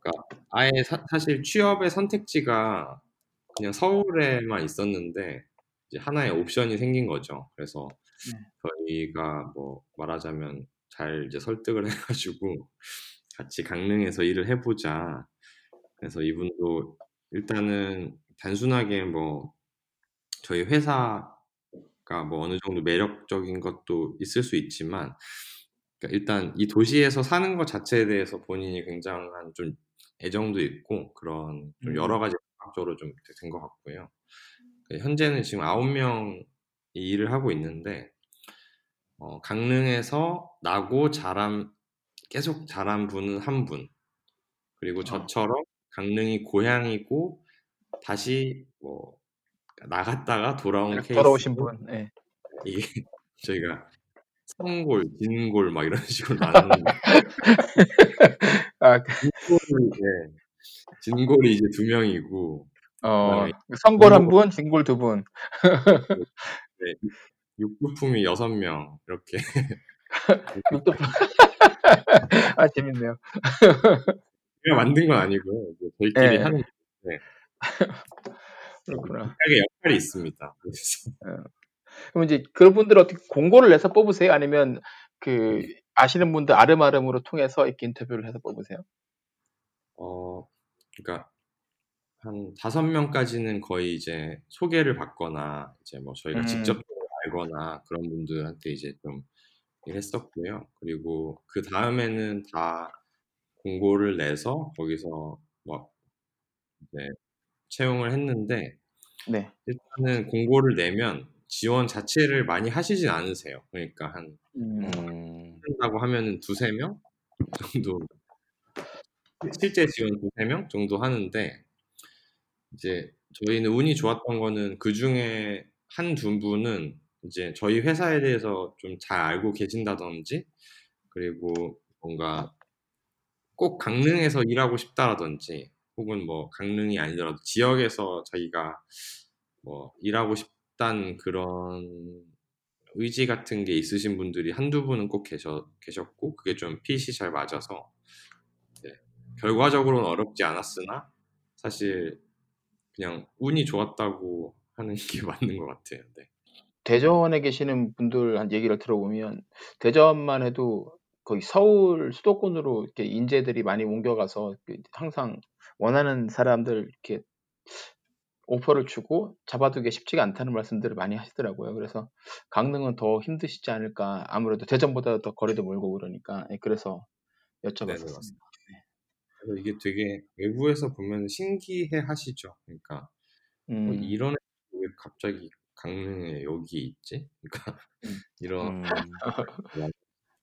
그러니까 아예 사, 사실 취업의 선택지가 그냥 서울에만 있었는데 이제 하나의 옵션이 생긴 거죠. 그래서 저희가 뭐 말하자면 잘 이제 설득을 해가지고 같이 강릉에서 일을 해보자. 그래서 이분도 일단은 단순하게 뭐 저희 회사 가뭐 어느 정도 매력적인 것도 있을 수 있지만 그러니까 일단 이 도시에서 사는 것 자체에 대해서 본인이 굉장한 좀 애정도 있고 그런 좀 여러 가지 fak적으로 좀 된 것 같고요. 그 현재는 지금 아홉 명이 일을 하고 있는데 어, 강릉에서 나고 자란 계속 자란 분은 한 분. 그리고 저처럼 강릉이 고향이고 다시 뭐 나갔다가 돌아온 케이스. 돌아오신 분. 네. 이게 저희가 성골, 진골 막 이런 식으로 나누는데 아, 진골이 이제 진골이 이제 두 명이고 어, 성골 한 분, 진골 두 분. 네, 육부품이 여섯 명 이렇게 육도 아 재밌네요. 제가 만든 건 아니고요. 이제 저희끼리 네. 하는 그렇구나. 각각의 역할이 있습니다. 그래서 그럼 이제 그런 분들 어떻게 공고를 내서 뽑으세요? 아니면 그 아시는 분들 아름아름으로 통해서 이렇게 인터뷰를 해서 뽑으세요? 어, 그러니까 한 다섯 명까지는 거의 이제 소개를 받거나 이제 뭐 저희가 음. 직접 알거나 그런 분들한테 이제 좀 일했었고요. 그리고 그 다음에는 다 공고를 내서 거기서 뭐 이제 채용을 했는데 네. 일단은 공고를 내면 지원 자체를 많이 하시진 않으세요. 그러니까 한 음. 음, 한다고 하면은 두세 명 정도 실제 지원 두세 명 정도 하는데 이제 저희는 운이 좋았던 거는 그 중에 한 두 분은 이제 저희 회사에 대해서 좀 잘 알고 계신다든지 그리고 뭔가 꼭 강릉에서 일하고 싶다라든지 혹은 뭐 강릉이 아니더라도 지역에서 자기가 뭐 일하고 싶단 그런 의지 같은 게 있으신 분들이 한두 분은 꼭 계셔, 계셨고 그게 좀 핏이 잘 맞아서 네, 결과적으로는 어렵지 않았으나 사실 그냥 운이 좋았다고 하는 게 맞는 것 같아요. 네. 대전에 계시는 분들 한 얘기를 들어보면 대전만 해도 거의 서울 수도권으로 이렇게 인재들이 많이 옮겨가서 그 항상 원하는 사람들 이렇게 오퍼를 주고 잡아두기 쉽지가 않다는 말씀들을 많이 하시더라고요. 그래서 강릉은 더 힘드시지 않을까. 아무래도 대전보다 더 거리도 멀고 그러니까 예, 그래서 네네, 여쭤봤었습니다. 맞습니다. 그래서 이게 되게 외부에서 보면 신기해 하시죠. 그러니까 뭐 음, 이런 애왜 갑자기 강릉에 여기 있지? 그러니까 음. 이런 음,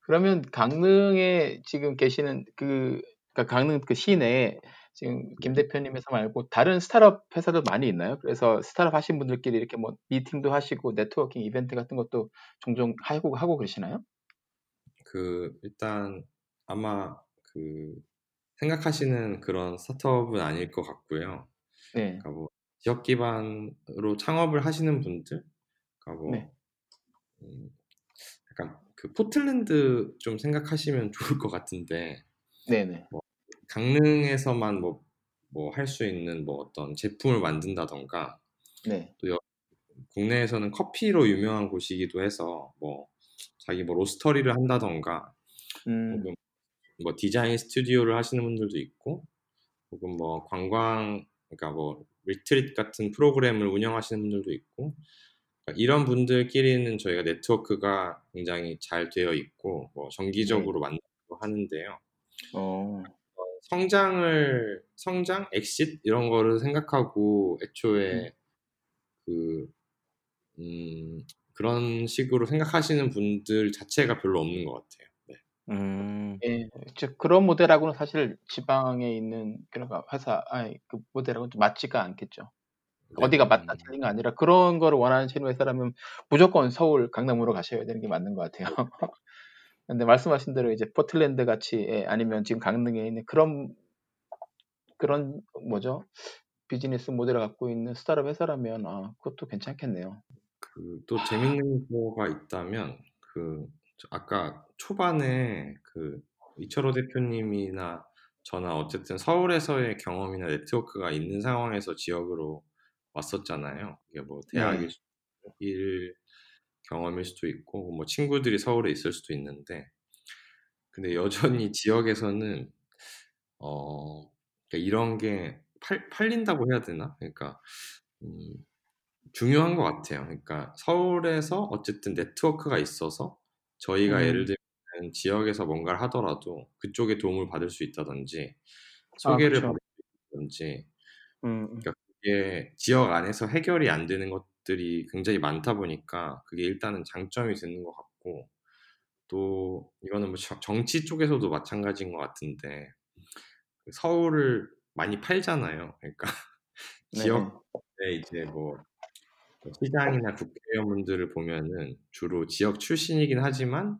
그러면 강릉에 지금 계시는 그 그러니까 강릉 그 시내에 지금 김 대표님 회사 말고 다른 스타트업 회사도 많이 있나요? 그래서 스타트업 하신 분들끼리 이렇게 뭐 미팅도 하시고 네트워킹 이벤트 같은 것도 종종 하고 하고 그러시나요? 그 일단 아마 그 생각하시는 그런 스타트업은 아닐 것 같고요. 네. 그러니까 뭐 지역 기반으로 창업을 하시는 분들, 그러니까 뭐 네. 음, 약간 그 포틀랜드 좀 생각하시면 좋을 것 같은데 네네. 강릉에서만 뭐 뭐 할 수 있는 뭐 어떤 제품을 만든다던가 네. 또 여- 국내에서는 커피로 유명한 곳이기도 해서 뭐 자기 뭐 로스터리를 한다던가 음, 혹은 뭐 디자인 스튜디오를 하시는 분들도 있고 혹은 뭐 관광 그러니까 뭐 리트릿 같은 프로그램을 운영하시는 분들도 있고 그러니까 이런 분들끼리는 저희가 네트워크가 굉장히 잘 되어 있고 뭐 정기적으로 만나고 하는데요. 어, 성장을 성장, 엑싯 이런 거를 생각하고 애초에 그 음, 그런 식으로 생각하시는 분들 자체가 별로 없는 것 같아요. 네. 음, 예, 즉 그런 모델하고는 사실 지방에 있는 그런 거 회사, 아니 그 모델하고는 좀 맞지가 않겠죠. 네. 어디가 맞다 음. 틀린 게 아니라 그런 거를 원하시는 회사라면 무조건 서울, 강남으로 가셔야 되는 게 맞는 것 같아요. 근데 말씀하신 대로 이제 포틀랜드 같이 예, 아니면 지금 강릉에 있는 그런 그런 뭐죠 비즈니스 모델을 갖고 있는 스타트업 회사라면 아 그것도 괜찮겠네요. 그 또 재밌는 거가 있다면 그저 아까 초반에 그 이철호 대표님이나 저나 어쨌든 서울에서의 경험이나 네트워크가 있는 상황에서 지역으로 왔었잖아요. 이게 뭐 대학일 네. 수도 있고 일 경험일 수도 있고 뭐 친구들이 서울에 있을 수도 있는데 근데 여전히 지역에서는 어 그러니까 이런 게 팔, 팔린다고 해야 되나? 그러니까 음, 중요한 것 같아요. 그러니까 서울에서 어쨌든 네트워크가 있어서 저희가 예를 음. 들면 지역에서 뭔가를 하더라도 그쪽에 도움을 받을 수 있다든지 아, 소개를 그쵸. 받을 수 있다든지 음, 음. 그러니까 그게 지역 안에서 해결이 안 되는 것 들이 굉장히 많다 보니까 그게 일단은 장점이 되는 것 같고 또 이거는 뭐 정- 정치 쪽에서도 마찬가지인 것 같은데 그 서울을 많이 팔잖아요. 그러니까 네. 지역에 이제 뭐 시장이나 국회의원분들을 보면은 주로 지역 출신이긴 하지만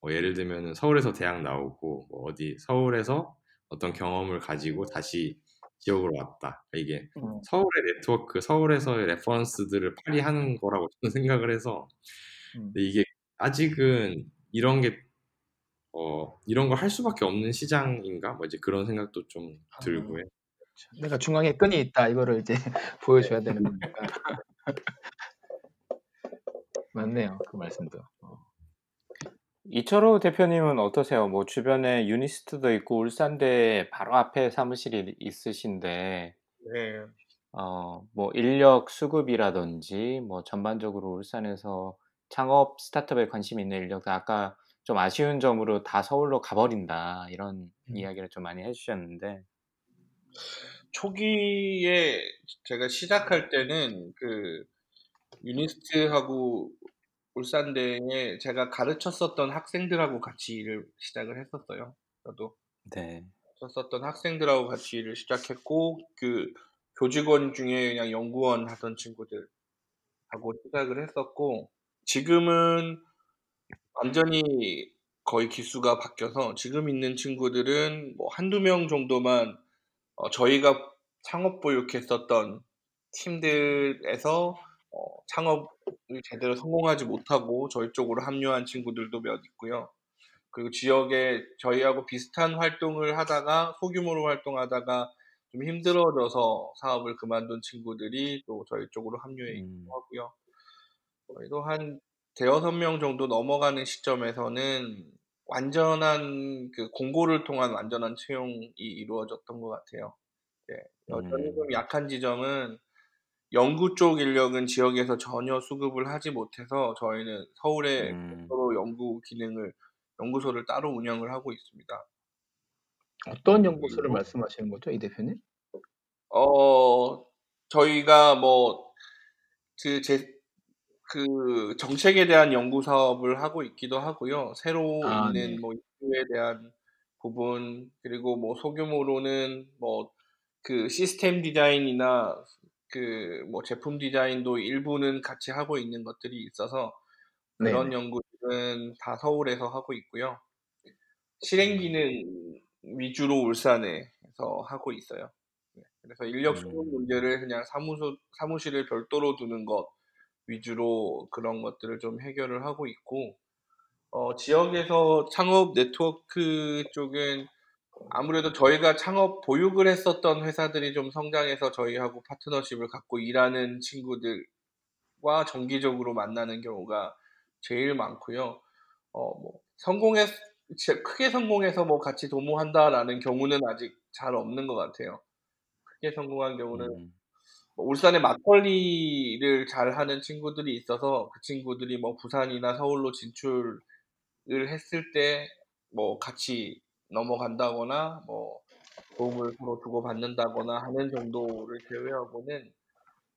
뭐 예를 들면은 서울에서 대학 나오고 뭐 어디 서울에서 어떤 경험을 가지고 다시 지역으로 왔다. 그러니까 이게 음. 서울의 네트워크, 서울에서의 레퍼런스들을 파리하는 거라고 저는 생각을 해서 음. 이게 아직은 이런 게 어, 이런 걸할 수밖에 없는 시장인가? 뭐 이제 그런 생각도 좀 들고요. 내가 중앙에 끈이 있다. 이거를 이제 보여줘야 되는 거니까. 맞네요. 그 말씀도. 어. 이철호 대표님은 어떠세요? 뭐 주변에 유니스트도 있고 울산대 바로 앞에 사무실이 있으신데 네. 어, 뭐 인력 수급이라든지 뭐 전반적으로 울산에서 창업 스타트업에 관심 있는 인력들 아까 좀 아쉬운 점으로 다 서울로 가버린다 이런 음. 이야기를 좀 많이 해주셨는데 초기에 제가 시작할 때는 그 유니스트하고 울산대에 제가 가르쳤었던 학생들하고 같이 일을 시작을 했었어요. 저도 네. 썼었던 학생들하고 같이 일을 시작했고 그 교직원 중에 그냥 연구원 하던 친구들하고 시작을 했었고 지금은 완전히 거의 기수가 바뀌어서 지금 있는 친구들은 뭐 한두 명 정도만 어, 저희가 창업 보육했었던 팀들에서 어, 창업을 제대로 성공하지 못하고 저희 쪽으로 합류한 친구들도 몇 있고요. 그리고 지역에 저희하고 비슷한 활동을 하다가 소규모로 활동하다가 좀 힘들어져서 사업을 그만둔 친구들이 또 저희 쪽으로 합류해 있기도 음, 하고요. 저희도 한 대여섯 명 정도 넘어가는 시점에서는 완전한 그 공고를 통한 완전한 채용이 이루어졌던 것 같아요. 네, 여전히 좀 음, 약한 지점은 연구 쪽 인력은 지역에서 전혀 수급을 하지 못해서 저희는 서울에 음, 별도로 연구 기능을 연구소를 따로 운영을 하고 있습니다. 어떤 음, 연구소를 말씀하시는 거죠, 이 대표님? 어 저희가 뭐그제그 정책에 대한 연구 사업을 하고 있기도 하고요. 새로 아, 있는 네. 뭐 이슈에 대한 부분 그리고 뭐 소규모로는 뭐 그 시스템 디자인이나 그 뭐 제품 디자인도 일부는 같이 하고 있는 것들이 있어서 그런 네네. 연구들은 다 서울에서 하고 있고요. 실행 기능 위주로 울산에서 하고 있어요. 네, 그래서 인력 수급 음, 문제를 그냥 사무소 사무실을 별도로 두는 것 위주로 그런 것들을 좀 해결을 하고 있고 어, 지역에서 창업 네트워크 쪽은 아무래도 저희가 창업 보육을 했었던 회사들이 좀 성장해서 저희하고 파트너십을 갖고 일하는 친구들과 정기적으로 만나는 경우가 제일 많고요. 어, 뭐 성공했 진짜 크게 성공해서 뭐 같이 도모한다라는 경우는 아직 잘 없는 것 같아요. 크게 성공한 경우는 음, 뭐 울산에 막걸리를 잘 하는 친구들이 있어서 그 친구들이 뭐 부산이나 서울로 진출을 했을 때 뭐 같이 넘어간다거나 뭐 도움을 서로 주고받는다거나 하는 정도를 제외하고는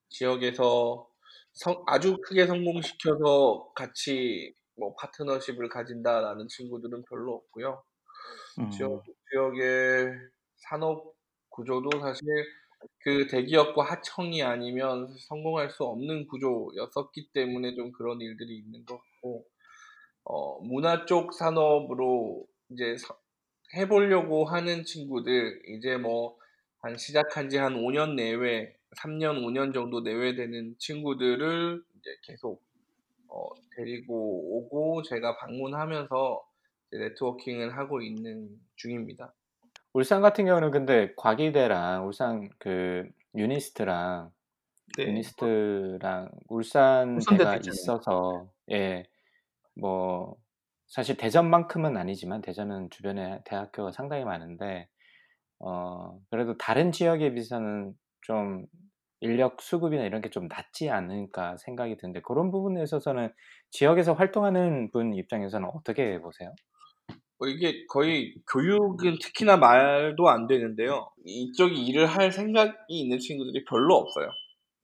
지역에서 성- 아주 크게 성공시켜서 같이 뭐 파트너십을 가진다라는 친구들은 별로 없고요. 지역, 음, 지역의 산업 구조도 사실 그 대기업과 하청이 아니면 성공할 수 없는 구조였었기 때문에 좀 그런 일들이 있는 것 같고, 어, 문화 쪽 산업으로 이제 서- 해보려고 하는 친구들, 이제 뭐, 한 시작한 지 한 5년 내외, 3년, 5년 정도 내외 되는 친구들을 이제 계속, 어, 데리고 오고 제가 방문하면서 이제 networking을 하고 있는 중입니다. 울산 같은 경우는 근데 과기대랑 울산 그 유니스트랑 네. 유니스트랑 울산대가 있잖아요. 있어서 예, 뭐 사실 대전만큼은 아니지만 대전은 주변에 대학교가 상당히 많은데 어, 그래도 다른 지역에 비해서는 좀 인력 수급이나 이런 게 좀 낮지 않을까 생각이 드는데 그런 부분에 있어서는 지역에서 활동하는 분 입장에서는 어떻게 보세요? 어, 이게 거의 교육은 특히나 말도 안 되는데요. 이쪽이 일을 할 생각이 있는 친구들이 별로 없어요.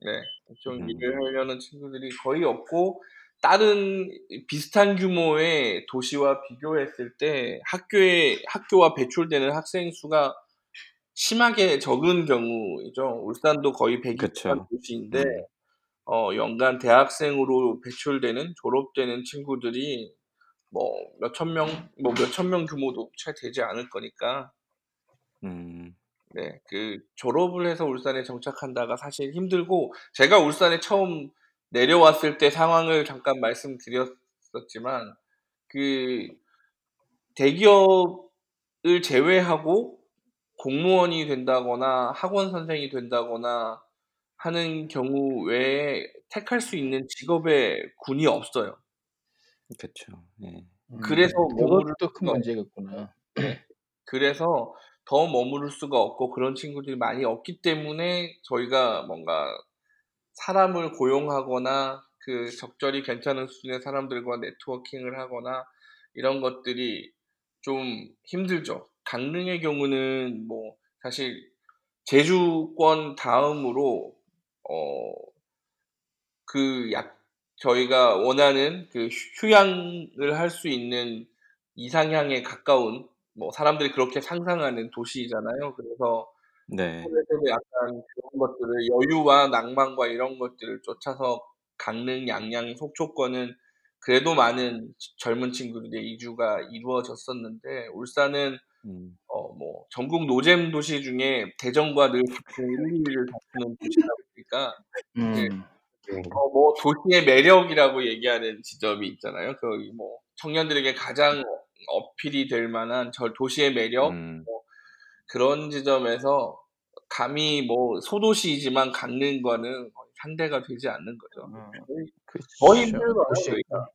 네, 이쪽 음. 일을 하려는 친구들이 거의 없고 다른 비슷한 규모의 도시와 비교했을 때 학교에 학교와 배출되는 학생 수가 심하게 적은 경우이죠. 울산도 거의 120만 그쵸. 도시인데 음. 어, 연간 대학생으로 배출되는 졸업되는 친구들이 뭐 몇천 명, 뭐 몇천 명 규모도 채 되지 않을 거니까 음. 네, 그 졸업을 해서 울산에 정착한다가 사실 힘들고 제가 울산에 처음 내려왔을 때 상황을 잠깐 말씀드렸었지만 그 대기업을 제외하고 공무원이 된다거나 학원 선생이 된다거나 하는 경우 외에 택할 수 있는 직업의 군이 없어요. 그쵸. 예. 그래서 머무를 큰 문제겠구나. 그래서 더 머무를 수가 없고 그런 친구들이 많이 없기 때문에 저희가 뭔가 사람을 고용하거나 그 적절히 괜찮은 수준의 사람들과 네트워킹을 하거나 이런 것들이 좀 힘들죠. 강릉의 경우는 뭐 사실 제주권 다음으로 어그약 저희가 원하는 그 휴양을 할 수 있는 이상향에 가까운 뭐 사람들이 그렇게 상상하는 도시잖아요. 그래서 네. 서울에서도 약간 그런 것들을 여유와 낭만과 이런 것들을 쫓아서 강릉, 양양, 속초권은 그래도 많은 젊은 친구들의 이주가 이루어졌었는데 울산은 음. 어 뭐 전국 노잼 도시 중에 대전과 늘 같은 1, 2위를 다투는 도시다 보니까 네. 음. 어, 뭐 도시의 매력이라고 얘기하는 지점이 있잖아요. 거기 뭐 청년들에게 가장 어필이 될 만한 저 도시의 매력 음. 뭐 그런 지점에서 감히 뭐 소도시이지만 강릉과는 거의 상대가 되지 않는 거죠. 어, 더 그렇죠. 힘들어요. 도시, 저희가.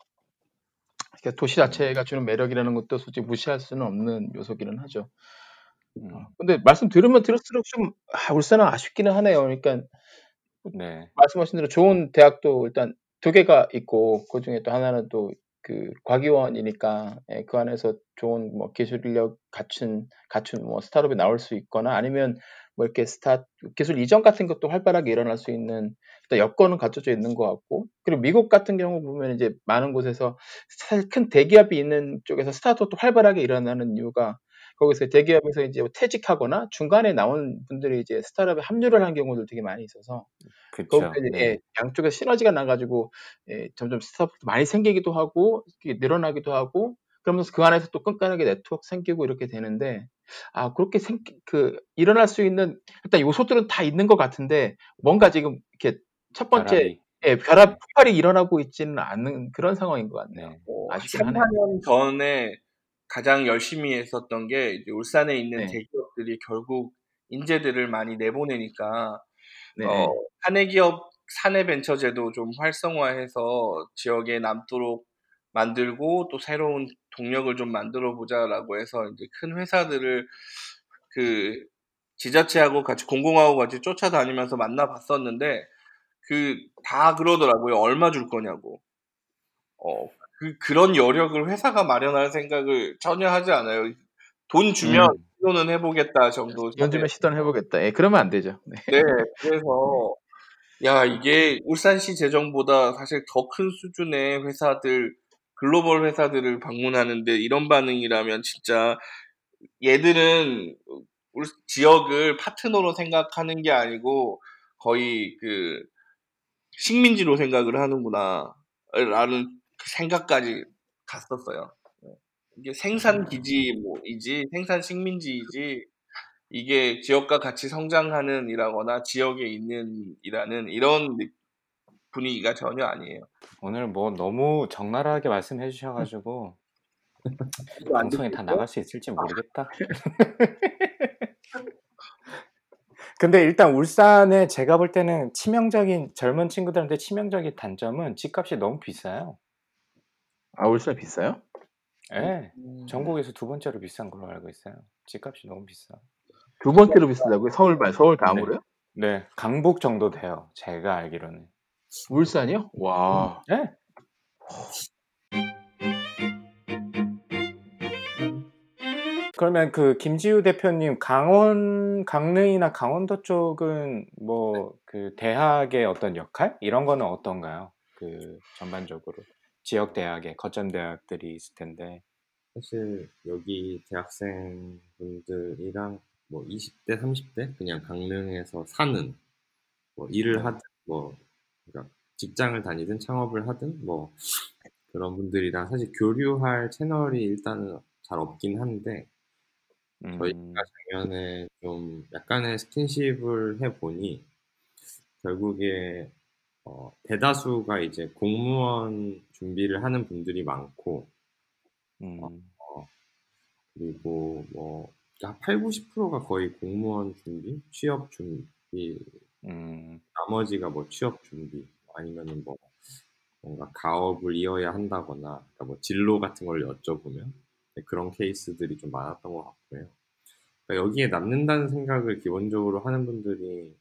그러니까 도시 자체가 주는 매력이라는 것도 솔직히 무시할 수는 없는 요소기는 하죠. 음. 어, 근데 말씀 들으면 들을수록 좀 아, 울산은 아쉽기는 하네요. 그러니까 네. 말씀하신 대로 좋은 대학도 일단 두 개가 있고 그 중에 또 하나는 또 그 과기원이니까 예, 그 안에서 좋은 뭐 기술 인력 갖춘 갖춘 뭐 스타트업이 나올 수 있거나 아니면 뭐 이렇게 스타 기술 이전 같은 것도 활발하게 일어날 수 있는 일단 여건은 갖춰져 있는 것 같고 그리고 미국 같은 경우 보면 이제 많은 곳에서 사실 큰 대기업이 있는 쪽에서 스타트업도 활발하게 일어나는 이유가 거기서 대기업에서 이제 퇴직하거나 중간에 나온 분들이 이제 스타트업에 합류를 한 경우도 되게 많이 있어서 이제 네. 예, 양쪽에 시너지가 나가지고 예, 점점 스타트업도 많이 생기기도 하고 늘어나기도 하고 그러면서 그 안에서 또 끈끈하게 네트워크 생기고 이렇게 되는데 아 그렇게 생, 그 일어날 수 있는 일단 요소들은 다 있는 것 같은데 뭔가 지금 이렇게 첫 번째 결합이. 예, 벼락 폭발이 일어나고 있지는 않는 그런 상황인 것 같네요. 네. 뭐 아쉽긴 3, 하네요. 4년 전에 가장 열심히 했었던 게 이제 울산에 있는 네. 대기업들이 결국 인재들을 많이 내보내니까 네. 어, 사내 기업 사내 벤처 제도 좀 활성화해서 지역에 남도록 만들고 또 새로운 동력을 좀 만들어 보자라고 해서 이제 큰 회사들을 그 지자체하고 같이 공공하고 같이 쫓아다니면서 만나봤었는데 그 다 그러더라고요. 얼마 줄 거냐고. 어, 그 그런 여력을 회사가 마련할 생각을 전혀 하지 않아요. 돈 주면 음. 시도는 해보겠다 정도. 연주면 시도는 해보겠다. 예, 그러면 안 되죠. 네. 네, 그래서 야 이게 울산시 재정보다 사실 더 큰 수준의 회사들 글로벌 회사들을 방문하는데 이런 반응이라면 진짜 얘들은 울- 지역을 파트너로 생각하는 게 아니고 거의 그 식민지로 생각을 하는구나 라는 그 생각까지 갔었어요. 이게 생산 기지 뭐이지 생산 식민지이지 이게 지역과 같이 성장하는 이라거나 지역에 있는 이라는 이런 느- 분위기가 전혀 아니에요. 오늘 뭐 너무 적나라하게 말씀해 주셔가지고 방송에 다 나갈 수 있을지 모르겠다. 근데 일단 울산에 제가 볼 때는 치명적인 젊은 친구들한테 치명적인 단점은 집값이 너무 비싸요. 아 울산 비싸요? 예. 음. 전국에서 두 번째로 비싼 걸로 알고 있어요. 집값이 너무 비싸. 두 번째로 비싸다고요? 서울 말 서울 다음으로요? 네, 강북 정도 돼요. 제가 알기로는. 울산이요? 와. 예. 그러면 그 김지우 대표님 강원 강릉이나 강원도 쪽은 뭐 그 대학의 어떤 역할 이런 거는 어떤가요? 그 전반적으로 지역 대학의 거점 대학들이 있을 텐데. 사실 여기 대학생 분들이랑 뭐 20대, 30대 그냥 강릉에서 사는 뭐 일을 하든 뭐 그러니까 직장을 다니든 창업을 하든 뭐 그런 분들이랑 사실 교류할 채널이 일단은 잘 없긴 한데 음, 저희가 작년에 좀 약간의 스킨십을 해보니 결국에 어, 대다수가 이제 공무원 준비를 하는 분들이 많고 음, 그리고 뭐 8, 90%가 거의 공무원 준비, 취업 준비, 음, 나머지가 뭐 취업 준비 아니면은 뭐 뭔가 가업을 이어야 한다거나 그러니까 뭐 진로 같은 걸 여쭤보면 네, 그런 케이스들이 좀 많았던 것 같고요. 그러니까 여기에 남는다는 생각을 기본적으로 하는 분들이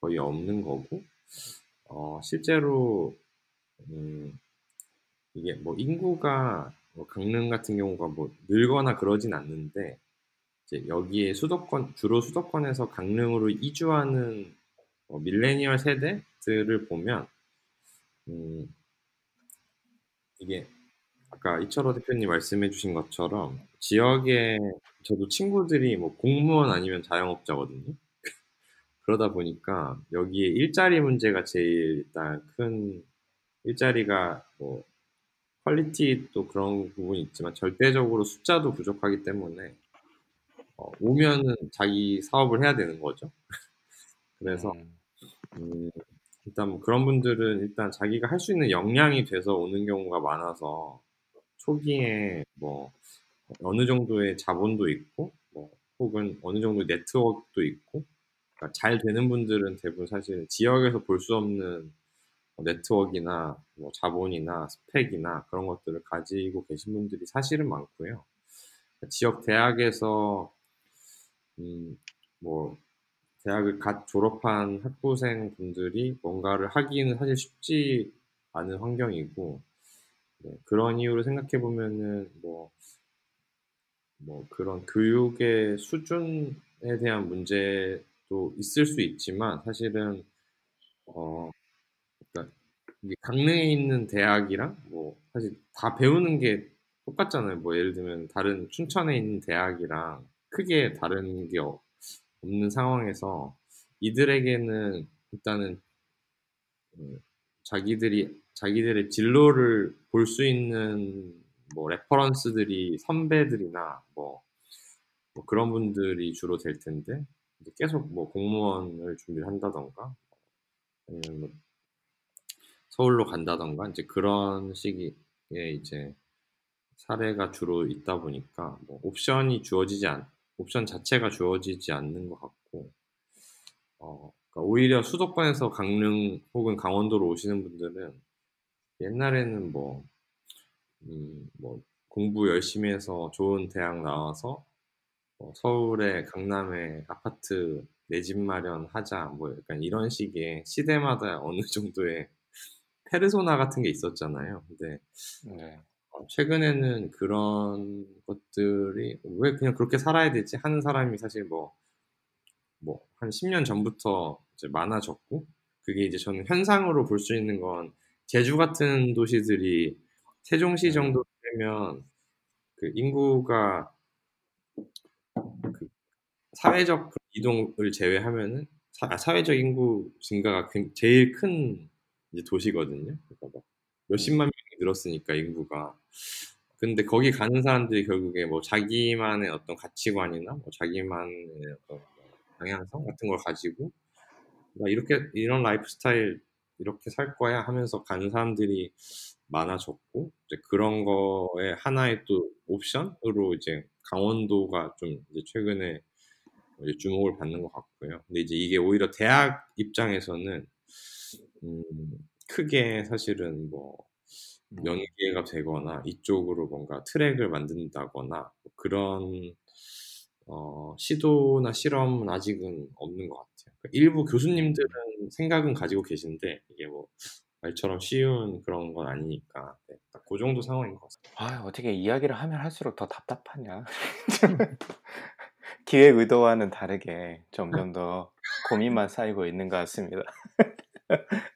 거의 없는 거고, 어, 실제로 음, 이게 뭐 인구가 뭐 강릉 같은 경우가 뭐 늘거나 그러진 않는데 이제 여기에 수도권 주로 수도권에서 강릉으로 이주하는 어, 밀레니얼 세대들을 보면 음, 이게 아까 이철호 대표님 말씀해주신 것처럼 지역에 저도 친구들이 뭐 공무원 아니면 자영업자거든요. 그러다 보니까 여기에 일자리 문제가 제일 일단 큰 일자리가 뭐 퀄리티도 그런 부분이 있지만 절대적으로 숫자도 부족하기 때문에 어, 오면은 자기 사업을 해야 되는 거죠. 그래서 음, 음, 일단 뭐 그런 분들은 일단 자기가 할 수 있는 역량이 돼서 오는 경우가 많아서 초기에 뭐 어느 정도의 자본도 있고 뭐 혹은 어느 정도 네트워크도 있고 그러니까 잘 되는 분들은 대부분 사실 지역에서 볼 수 없는 뭐 네트워크나 뭐 자본이나 스펙이나 그런 것들을 가지고 계신 분들이 사실은 많고요. 지역 대학에서 음, 뭐 대학을 갓 졸업한 학부생 분들이 뭔가를 하기는 사실 쉽지 않은 환경이고 네, 그런 이유로 생각해 보면은 뭐, 뭐 그런 교육의 수준에 대한 문제 도 있을 수 있지만 사실은 어 그러니까 강릉에 있는 대학이랑 뭐 사실 다 배우는 게 똑같잖아요. 뭐 예를 들면 다른 춘천에 있는 대학이랑 크게 다른 게 어- 없는 상황에서 이들에게는 일단은 음, 자기들이 자기들의 진로를 볼 수 있는 뭐 reference들이 선배들이나 뭐, 뭐 그런 분들이 주로 될 텐데 계속 뭐 공무원을 준비를 한다던가 아니면 뭐 서울로 간다던가 이제 그런 식의 이제 사례가 주로 있다 보니까 뭐 옵션이 주어지지 않 옵션 자체가 주어지지 않는 것 같고 어, 그러니까 오히려 수도권에서 강릉 혹은 강원도로 오시는 분들은 옛날에는 뭐, 음, 뭐 공부 열심히 해서 좋은 대학 나와서 뭐 서울에 강남에 아파트 내 집 마련하자 뭐 약간 이런 식의 시대마다 어느 정도의 페르소나 같은 게 있었잖아요. 근데 네. 어, 최근에는 그런 것들이 왜 그냥 그렇게 살아야 되지 하는 사람이 사실 뭐 뭐 한 10년 전부터 이제 많아졌고 그게 이제 저는 현상으로 볼 수 있는 건 제주 같은 도시들이 세종시 음. 정도 되면 그 인구가 그 사회적 이동을 제외하면은 사, 사회적 인구 증가가 굉- 제일 큰 도시거든요. 그러니까 막 몇십만 명이 늘었으니까 인구가. 근데 거기 가는 사람들이 결국에 뭐 자기만의 어떤 가치관이나 뭐 자기만의 어떤 방향성 같은 걸 가지고 나 이렇게 이런 라이프 스타일 이렇게 살 거야 하면서 가는 사람들이 많아졌고 이제 그런 거에 하나의 또 옵션으로 이제 강원도가 좀 이제 최근에 이제 주목을 받는 것 같고요. 근데 이제 이게 오히려 대학 입장에서는 음, 크게 사실은 뭐 음. 연계가 되거나 이쪽으로 뭔가 트랙을 만든다거나 뭐 그런 어, 시도나 실험은 아직은 없는 것 같아요. 그러니까 일부 교수님들은 생각은 가지고 계신데 이게 뭐 말처럼 쉬운 그런 건 아니니까 네, 딱그 정도 상황인 것 같습니다. 아, 어떻게 이야기를 하면 할수록 더 답답하냐? 기획 의도와는 다르게 점점 더 고민만 쌓이고 있는 것 같습니다.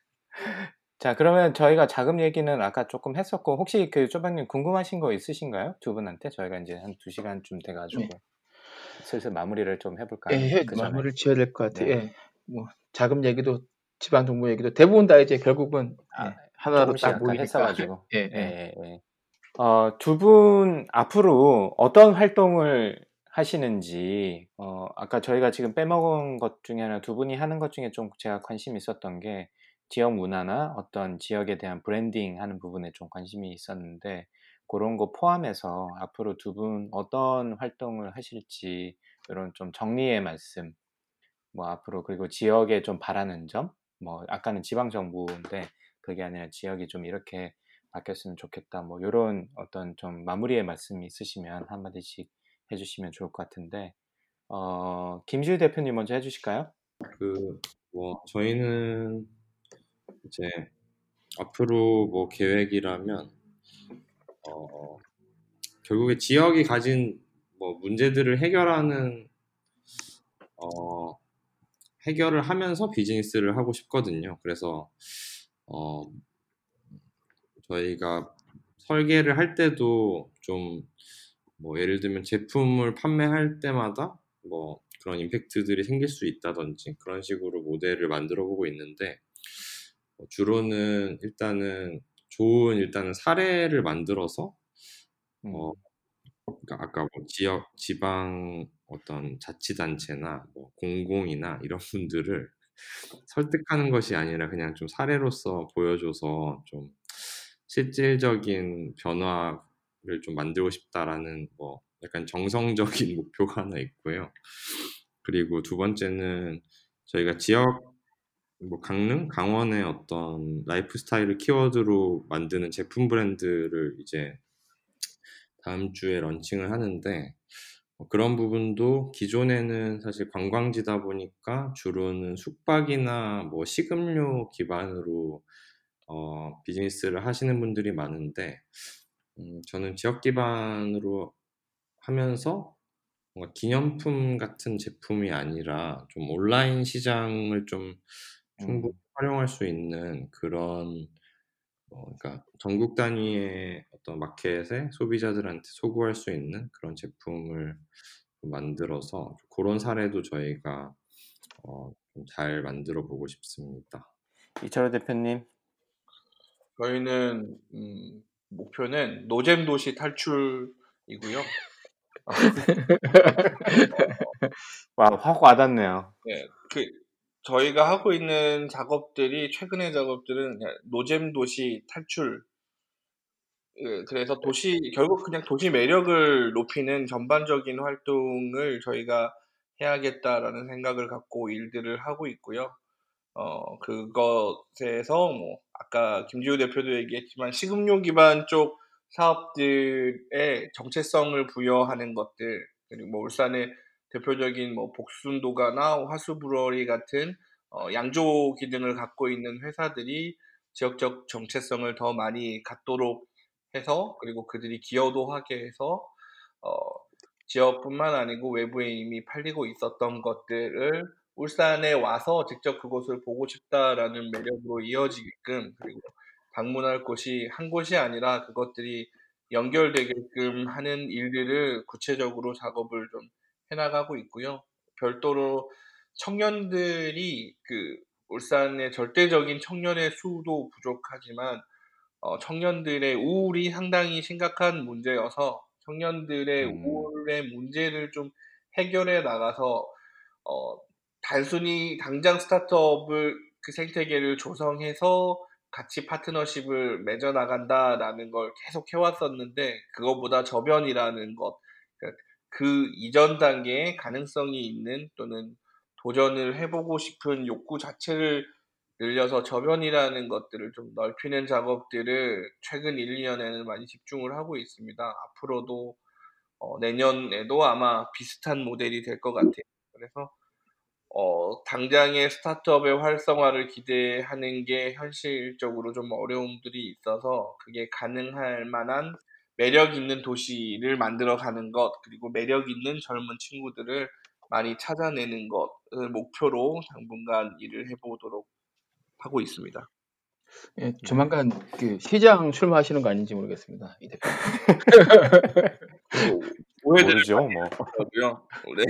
자, 그러면 저희가 자금 얘기는 아까 조금 했었고, 혹시 그 조방님 궁금하신 거 있으신가요? 두 분한테? 저희가 이제 한 두 시간쯤 돼가지고, 네. 슬슬 마무리를 좀 해볼까요? 예, 그 전에. 마무리를 지어야 될 것 같아요. 네. 예. 뭐 자금 얘기도 지방 정부 얘기도 대부분 다 이제 결국은 아, 네. 하나로 딱 모이니까. 했어가지고. 예, 예. 예, 예. 어, 두 분 앞으로 어떤 활동을 하시는지, 어, 아까 저희가 지금 빼먹은 것 중에 하나 두 분이 하는 것 중에 좀 제가 관심 있었던 게 지역 문화나 어떤 지역에 대한 브랜딩 하는 부분에 좀 관심이 있었는데, 그런 거 포함해서 앞으로 두 분 어떤 활동을 하실지, 이런 좀 정리의 말씀, 뭐 앞으로 그리고 지역에 좀 바라는 점, 뭐 아까는 지방 정부인데 그게 아니라 지역이 좀 이렇게 바뀌었으면 좋겠다. 뭐 이런 어떤 좀 마무리의 말씀이 있으시면 한마디씩 해주시면 좋을 것 같은데 어, 김지우 대표님 먼저 해주실까요? 그 뭐 저희는 이제 앞으로 뭐 계획이라면 어 결국에 지역이 가진 뭐 문제들을 해결하는 어 해결을 하면서 비즈니스를 하고 싶거든요. 그래서 어 저희가 설계를 할 때도 좀 뭐 예를 들면 제품을 판매할 때마다 뭐 그런 임팩트들이 생길 수 있다든지 그런 식으로 모델을 만들어 보고 있는데 어, 주로는 일단은 좋은 일단은 사례를 만들어서 음, 어 그러니까 아까 뭐 지역 지방 어떤 자치단체나 뭐 공공이나 이런 분들을 설득하는 것이 아니라 그냥 좀 사례로서 보여줘서 좀 실질적인 변화를 좀 만들고 싶다라는 뭐 약간 정성적인 목표가 하나 있고요. 그리고 두 번째는 저희가 지역 뭐 강릉, 강원의 어떤 라이프 스타일을 키워드로 만드는 제품 브랜드를 이제 다음 주에 런칭을 하는데 어, 그런 부분도 기존에는 사실 관광지다 보니까 주로는 숙박이나 뭐 식음료 기반으로 어, 비즈니스를 하시는 분들이 많은데 음, 저는 지역 기반으로 하면서 뭔가 기념품 같은 제품이 아니라 좀 온라인 시장을 좀 충분히 음, 활용할 수 있는 그런 어, 그러니까 전국 단위의 어떤 마켓에 소비자들한테 소구할 수 있는 그런 제품을 좀 만들어서 그런 사례도 저희가 어, 좀잘 만들어 보고 싶습니다. 이철호 대표님. 저희는 음, 목표는 노잼 도시 탈출이고요. 와, 확 와닿네요. 네, 그 저희가 하고 있는 작업들이 최근의 작업들은 노잼 도시 탈출. 예, 그래서 도시 결국 그냥 도시 매력을 높이는 전반적인 활동을 저희가 해야겠다라는 생각을 갖고 일들을 하고 있고요. 어, 그것에서 뭐 아까 김지우 대표도 얘기했지만 식음료 기반 쪽 사업들의 정체성을 부여하는 것들 그리고 뭐 울산의 대표적인 뭐 복순도가나 화수브러리 같은 어, 양조 기능을 갖고 있는 회사들이 지역적 정체성을 더 많이 갖도록 해서 그리고 그들이 기여도 하게 해서 어, 지역뿐만 아니고 외부에 이미 팔리고 있었던 것들을 울산에 와서 직접 그곳을 보고 싶다라는 매력으로 이어지게끔 그리고 방문할 곳이 한 곳이 아니라 그것들이 연결되게끔 하는 일들을 구체적으로 작업을 좀 해나가고 있고요. 별도로 청년들이 그 울산의 절대적인 청년의 수도 부족하지만 어, 청년들의 우울이 상당히 심각한 문제여서 청년들의 음, 우울의 문제를 좀 해결해 나가서 어, 단순히 당장 스타트업을 그 생태계를 조성해서 같이 파트너십을 맺어 나간다라는 걸 계속 해왔었는데 그것보다 저변이라는 것, 그러니까 그 이전 단계에 가능성이 있는 또는 도전을 해보고 싶은 욕구 자체를 늘려서 저변이라는 것들을 좀 넓히는 작업들을 최근 1, 2년에는 많이 집중을 하고 있습니다. 앞으로도 어, 내년에도 아마 비슷한 모델이 될 것 같아요. 그래서 어, 당장의 스타트업의 활성화를 기대하는 게 현실적으로 좀 어려움들이 있어서 그게 가능할 만한 매력 있는 도시를 만들어 가는 것, 그리고 매력 있는 젊은 친구들을 많이 찾아내는 것을 목표로 당분간 일을 해보도록 하고 있습니다. 예, 조만간 그 시장 출마하시는 거 아닌지 모르겠습니다. 이 대표. 오해들 모르죠, 뭐. 하고요. 네.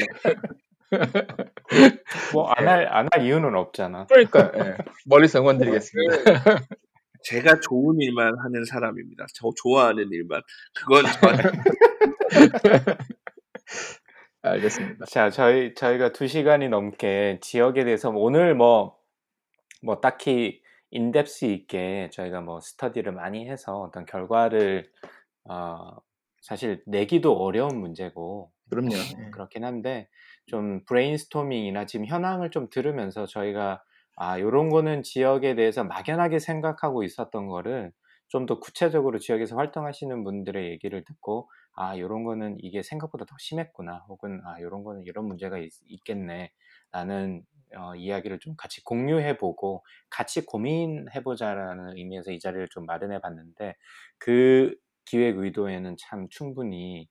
뭐, 안 할, 안 할 이유는 없잖아. 그러니까 예, 멀리서 응원드리겠습니다. 제가 좋은 일만 하는 사람입니다. 저 좋아하는 일만. 그건 저한테 알겠습니다. 자, 저희, 저희가 두 시간이 넘게 지역에 대해서 오늘 뭐, 뭐 딱히 인덱스 있게 저희가 뭐 스터디를 많이 해서 어떤 결과를, 어, 사실 내기도 어려운 문제고, 그럼요. 어, 예. 그렇긴 한데, 좀 브레인스토밍이나 지금 현황을 좀 들으면서 저희가, 아, 요런 거는 지역에 대해서 막연하게 생각하고 있었던 거를 좀 더 구체적으로 지역에서 활동하시는 분들의 얘기를 듣고, 아, 요런 거는 이게 생각보다 더 심했구나. 혹은, 아, 요런 거는 이런 문제가 있, 겠네 라는 어, 이야기를 좀 같이 공유해보고, 같이 고민해보자라는 의미에서 이 자리를 좀 마련해 봤는데, 그 기획 의도에는 참 충분히,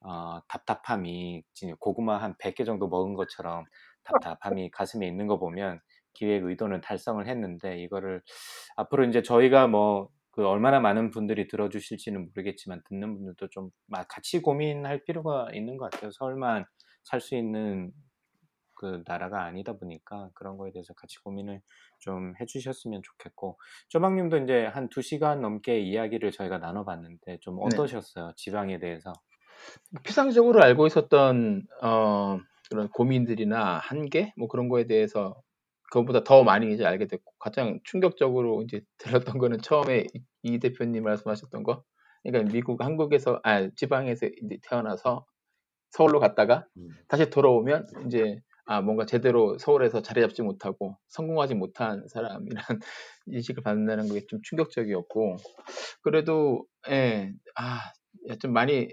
어, 답답함이, 고구마 한 100개 정도 먹은 것처럼 답답함이 가슴에 있는 거 보면, 기획 의도는 달성을 했는데, 이거를 앞으로 이제 저희가 뭐, 그 얼마나 많은 분들이 들어주실지는 모르겠지만 듣는 분들도 좀 마- 같이 고민할 필요가 있는 것 같아요. 서울만 살 수 있는 그 나라가 아니다 보니까 그런 거에 대해서 같이 고민을 좀 해주셨으면 좋겠고 조방님도 이제 한 두 시간 넘게 이야기를 저희가 나눠봤는데 좀 네. 어떠셨어요? 지방에 대해서? 피상적으로 알고 있었던 어, 그런 고민들이나 한계 뭐 그런 거에 대해서 그것보다 더 많이 이제 알게 됐고 가장 충격적으로 이제 들었던 거는 처음에 이, 이 대표님 말씀하셨던 거 그러니까 미국 한국에서 아 지방에서 이제 태어나서 서울로 갔다가 음. 다시 돌아오면 이제 아 뭔가 제대로 서울에서 자리 잡지 못하고 성공하지 못한 사람이란 인식을 받는다는 게 좀 충격적이었고 그래도 예 아 좀 많이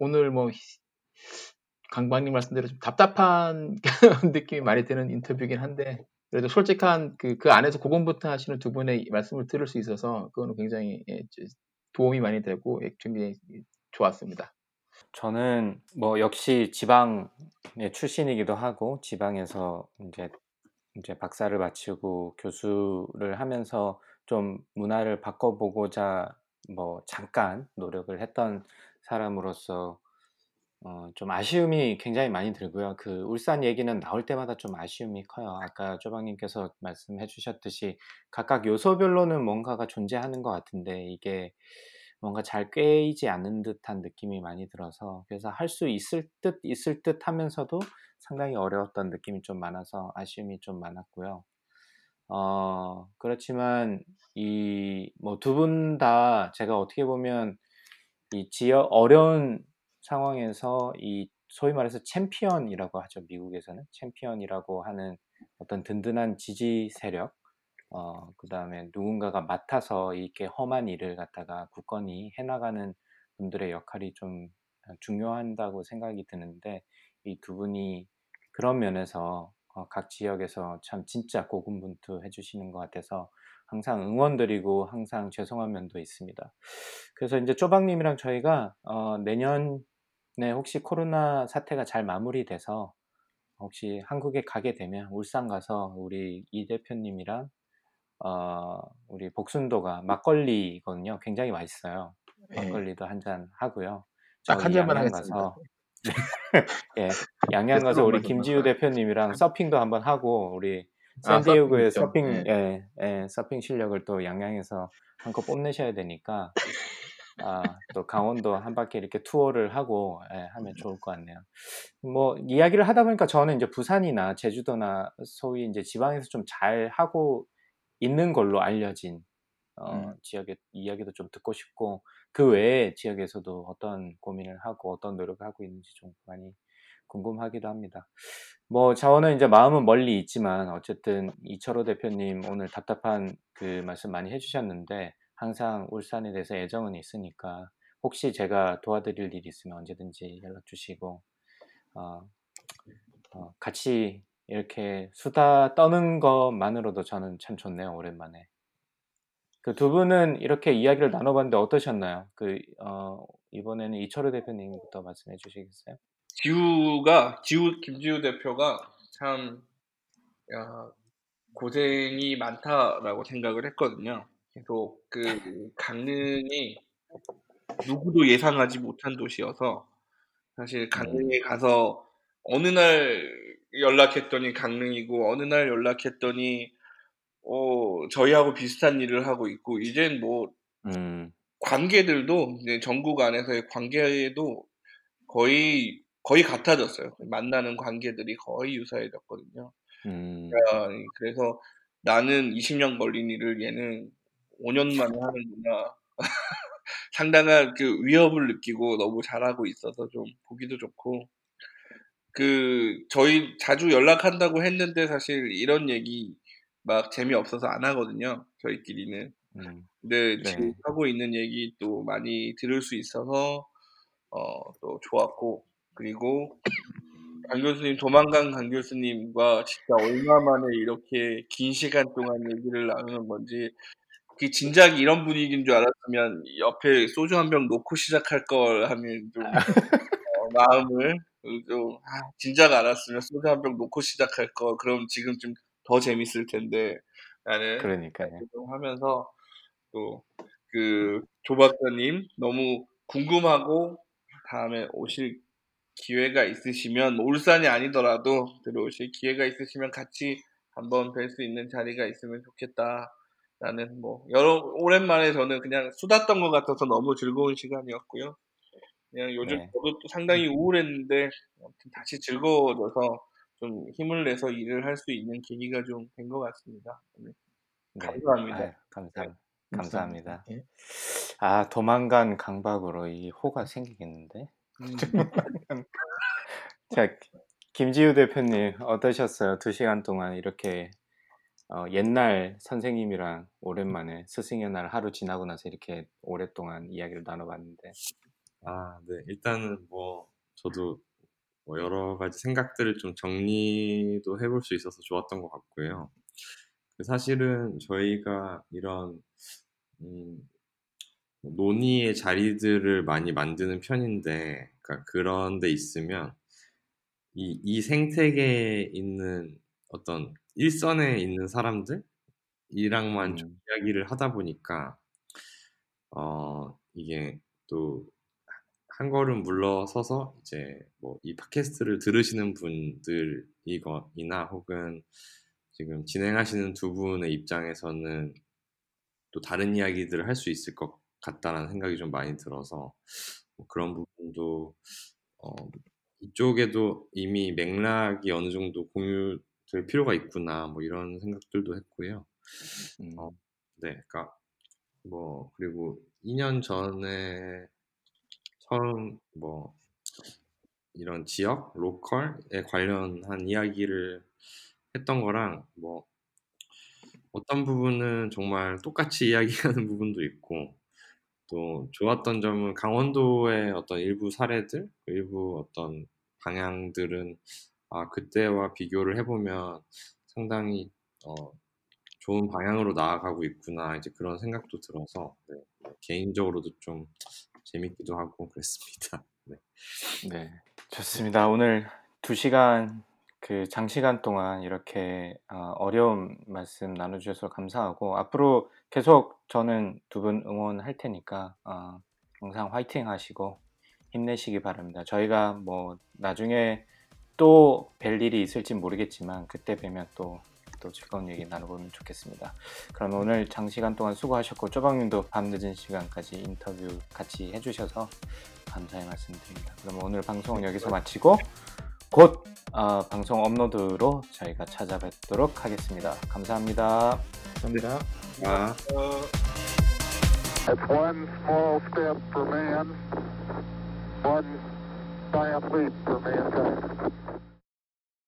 오늘 뭐 강박님 말씀대로 좀 답답한 느낌이 많이 드는 인터뷰긴 한데 그래도 솔직한 그, 그 안에서 고군부터 하시는 두 분의 말씀을 들을 수 있어서 그거는 굉장히 예, 저- 도움이 많이 되고 예, 굉장히 좋았습니다. 저는 뭐 역시 지방의 출신이기도 하고 지방에서 이제 이제 박사를 마치고 교수를 하면서 좀 문화를 바꿔보고자 뭐 잠깐 노력을 했던 사람으로서 어, 좀 아쉬움이 굉장히 많이 들고요. 그 울산 얘기는 나올 때마다 좀 아쉬움이 커요. 아까 조방님께서 말씀해 주셨듯이 각각 요소별로는 뭔가가 존재하는 것 같은데 이게 뭔가 잘 꿰이지 않는 듯한 느낌이 많이 들어서 그래서 할 수 있을 듯 있을 듯 하면서도 상당히 어려웠던 느낌이 좀 많아서 아쉬움이 좀 많았고요. 어, 그렇지만 이 뭐 두 분 다 제가 어떻게 보면 이 지역 어려운 상황에서 이 소위 말해서 챔피언이라고 하죠. 미국에서는 챔피언이라고 하는 어떤 든든한 지지 세력, 어, 그 다음에 누군가가 맡아서 이렇게 험한 일을 갖다가 굳건히 해 나가는 분들의 역할이 좀 중요한다고 생각이 드는데 이 두 분이 그런 면에서 어, 각 지역에서 참 진짜 고군분투 해 주시는 것 같아서 항상 응원드리고 항상 죄송한 면도 있습니다. 그래서 이제 쪼박 님이랑 저희가 어, 내년에 혹시 코로나 사태가 잘 마무리돼서 혹시 한국에 가게 되면 울산 가서 우리 이 대표님이랑 어, 우리 복순도가 막걸리거든요. 굉장히 맛있어요. 예, 막걸리도 한 잔 하고요. 딱 한 잔만 하겠습니다. 가서 예, 양양 가서 우리. 김지우 대표님이랑 서핑도 한번 하고 우리 아, 샌디에고의 서핑 서핑 있죠. 예, 예, 서핑 실력을 또 양양에서 한껏 뽐내셔야 되니까 아, 또 강원도 한 바퀴 이렇게 투어를 하고 예, 하면 좋을 것 같네요. 뭐 이야기를 하다 보니까 저는 이제 부산이나 제주도나 소위 이제 지방에서 좀 잘 하고 있는 걸로 알려진 어, 음. 지역의 이야기도 좀 듣고 싶고 그 외에 지역에서도 어떤 고민을 하고 어떤 노력을 하고 있는지 좀 많이 궁금하기도 합니다. 뭐 저는 이제 마음은 멀리 있지만 어쨌든 이철호 대표님 오늘 답답한 그 말씀 많이 해주셨는데 항상 울산에 대해서 애정은 있으니까 혹시 제가 도와드릴 일 있으면 언제든지 연락 주시고 어, 어, 같이 이렇게 수다 떠는 것만으로도 저는 참 좋네요 오랜만에. 그 두 분은 이렇게 이야기를 나눠봤는데 어떠셨나요? 그 어, 이번에는 이철우 대표님부터 말씀해 주시겠어요? 지우가 지우 김지우 대표가 참 야, 고생이 많다라고 생각을 했거든요. 계속 그 강릉이 누구도 예상하지 못한 도시여서 사실 강릉에 가서 어느 날 연락했더니 강릉이고 어느 날 연락했더니 어 저희하고 비슷한 일을 하고 있고 이젠 뭐 음, 관계들도 이제 전국 안에서의 관계도 거의 거의 같아졌어요. 만나는 관계들이 거의 유사해졌거든요. 음, 아, 그래서 나는 20년 걸린 일을 얘는 5년 만에 하는구나. 상당한 그 위협을 느끼고 너무 잘하고 있어서 좀 보기도 좋고 그 저희 자주 연락한다고 했는데 사실 이런 얘기 막 재미없어서 안 하거든요. 저희끼리는. 음, 근데 네. 지금 하고 있는 얘기 또 많이 들을 수 있어서 어, 또 좋았고 그리고 강 교수님 도망간 강 교수님과 진짜 얼마 만에 이렇게 긴 시간 동안 얘기를 나누는 건지 그 진작에 이런 분위기인 줄 알았으면 옆에 소주 한 병 놓고 시작할 걸 하면 좀 어, 마음을 좀 아, 진작 알았으면 소주 한 병 놓고 시작할 걸 그럼 지금 좀 더 재밌을 텐데 나는 그러니까요. 좀 하면서 또 그 조박사님 너무 궁금하고 다음에 오실 기회가 있으시면 뭐 울산이 아니더라도 들어오실 기회가 있으시면 같이 한번 뵐 수 있는 자리가 있으면 좋겠다 라는 뭐 여러 오랜만에 저는 그냥 수다 떤것 같아서 너무 즐거운 시간이었고요. 그냥 요즘 네. 저도 또 상당히 우울했는데 아무튼 다시 즐거워져서 좀 힘을 내서 일을 할 수 있는 계기가 좀 된 것 같습니다. 네. 네. 감사합니다. 아유, 감사, 감사합니다. 예. 아, 도망간 강박으로 이 호가 생기겠는데? 음, 자, 김지우 대표님 어떠셨어요? 두 시간 동안 이렇게 어, 옛날 선생님이랑 오랜만에 스승의 날 하루 지나고 나서 이렇게 오랫동안 이야기를 나눠봤는데 아, 네. 일단은 뭐 저도 뭐 여러 가지 생각들을 좀 정리도 해볼 수 있어서 좋았던 것 같고요. 그 사실은 저희가 이런 음, 논의의 자리들을 많이 만드는 편인데, 그러니까 그런 데 있으면 이, 이 생태계에 있는 어떤 일선에 있는 사람들이랑만 좀 음, 이야기를 하다 보니까 어, 이게 또 한 걸음 물러서서 이제 뭐 이 팟캐스트를 들으시는 분들이거나 혹은 지금 진행하시는 두 분의 입장에서는 또 다른 이야기들을 할 수 있을 것 같다라는 생각이 좀 많이 들어서 뭐 그런 부분도 어, 이쪽에도 이미 맥락이 어느 정도 공유될 필요가 있구나 뭐 이런 생각들도 했고요. 음, 어, 네, 그러니까 뭐 그리고 2년 전에 처음 뭐 이런 지역, 로컬에 관련한 이야기를 했던 거랑 뭐 어떤 부분은 정말 똑같이 이야기하는 부분도 있고 또 좋았던 점은 강원도의 어떤 일부 사례들, 일부 어떤 방향들은 아 그때와 비교를 해보면 상당히 어, 좋은 방향으로 나아가고 있구나 이제 그런 생각도 들어서 네, 개인적으로도 좀 재밌기도 하고 그랬습니다. 네. 네, 좋습니다. 오늘 두 시간 그 장시간 동안 이렇게 어, 어려운 말씀 나눠주셔서 감사하고 앞으로 계속 저는 두 분 응원할 테니까 어, 항상 화이팅 하시고 힘내시기 바랍니다. 저희가 뭐 나중에 또 뵐 일이 있을지 모르겠지만 그때 뵈면 또, 또 즐거운 얘기 나눠보면 좋겠습니다. 그럼 오늘 장시간 동안 수고하셨고 쪼박님도 밤늦은 시간까지 인터뷰 같이 해주셔서 감사의 말씀드립니다. 그럼 오늘 방송은 여기서 마치고 곧 어, 방송 업로드로 저희가 찾아뵙도록 하겠습니다. 감사합니다. 감사합니다. 아. 어, It's one small step for man, one giant leap for mankind.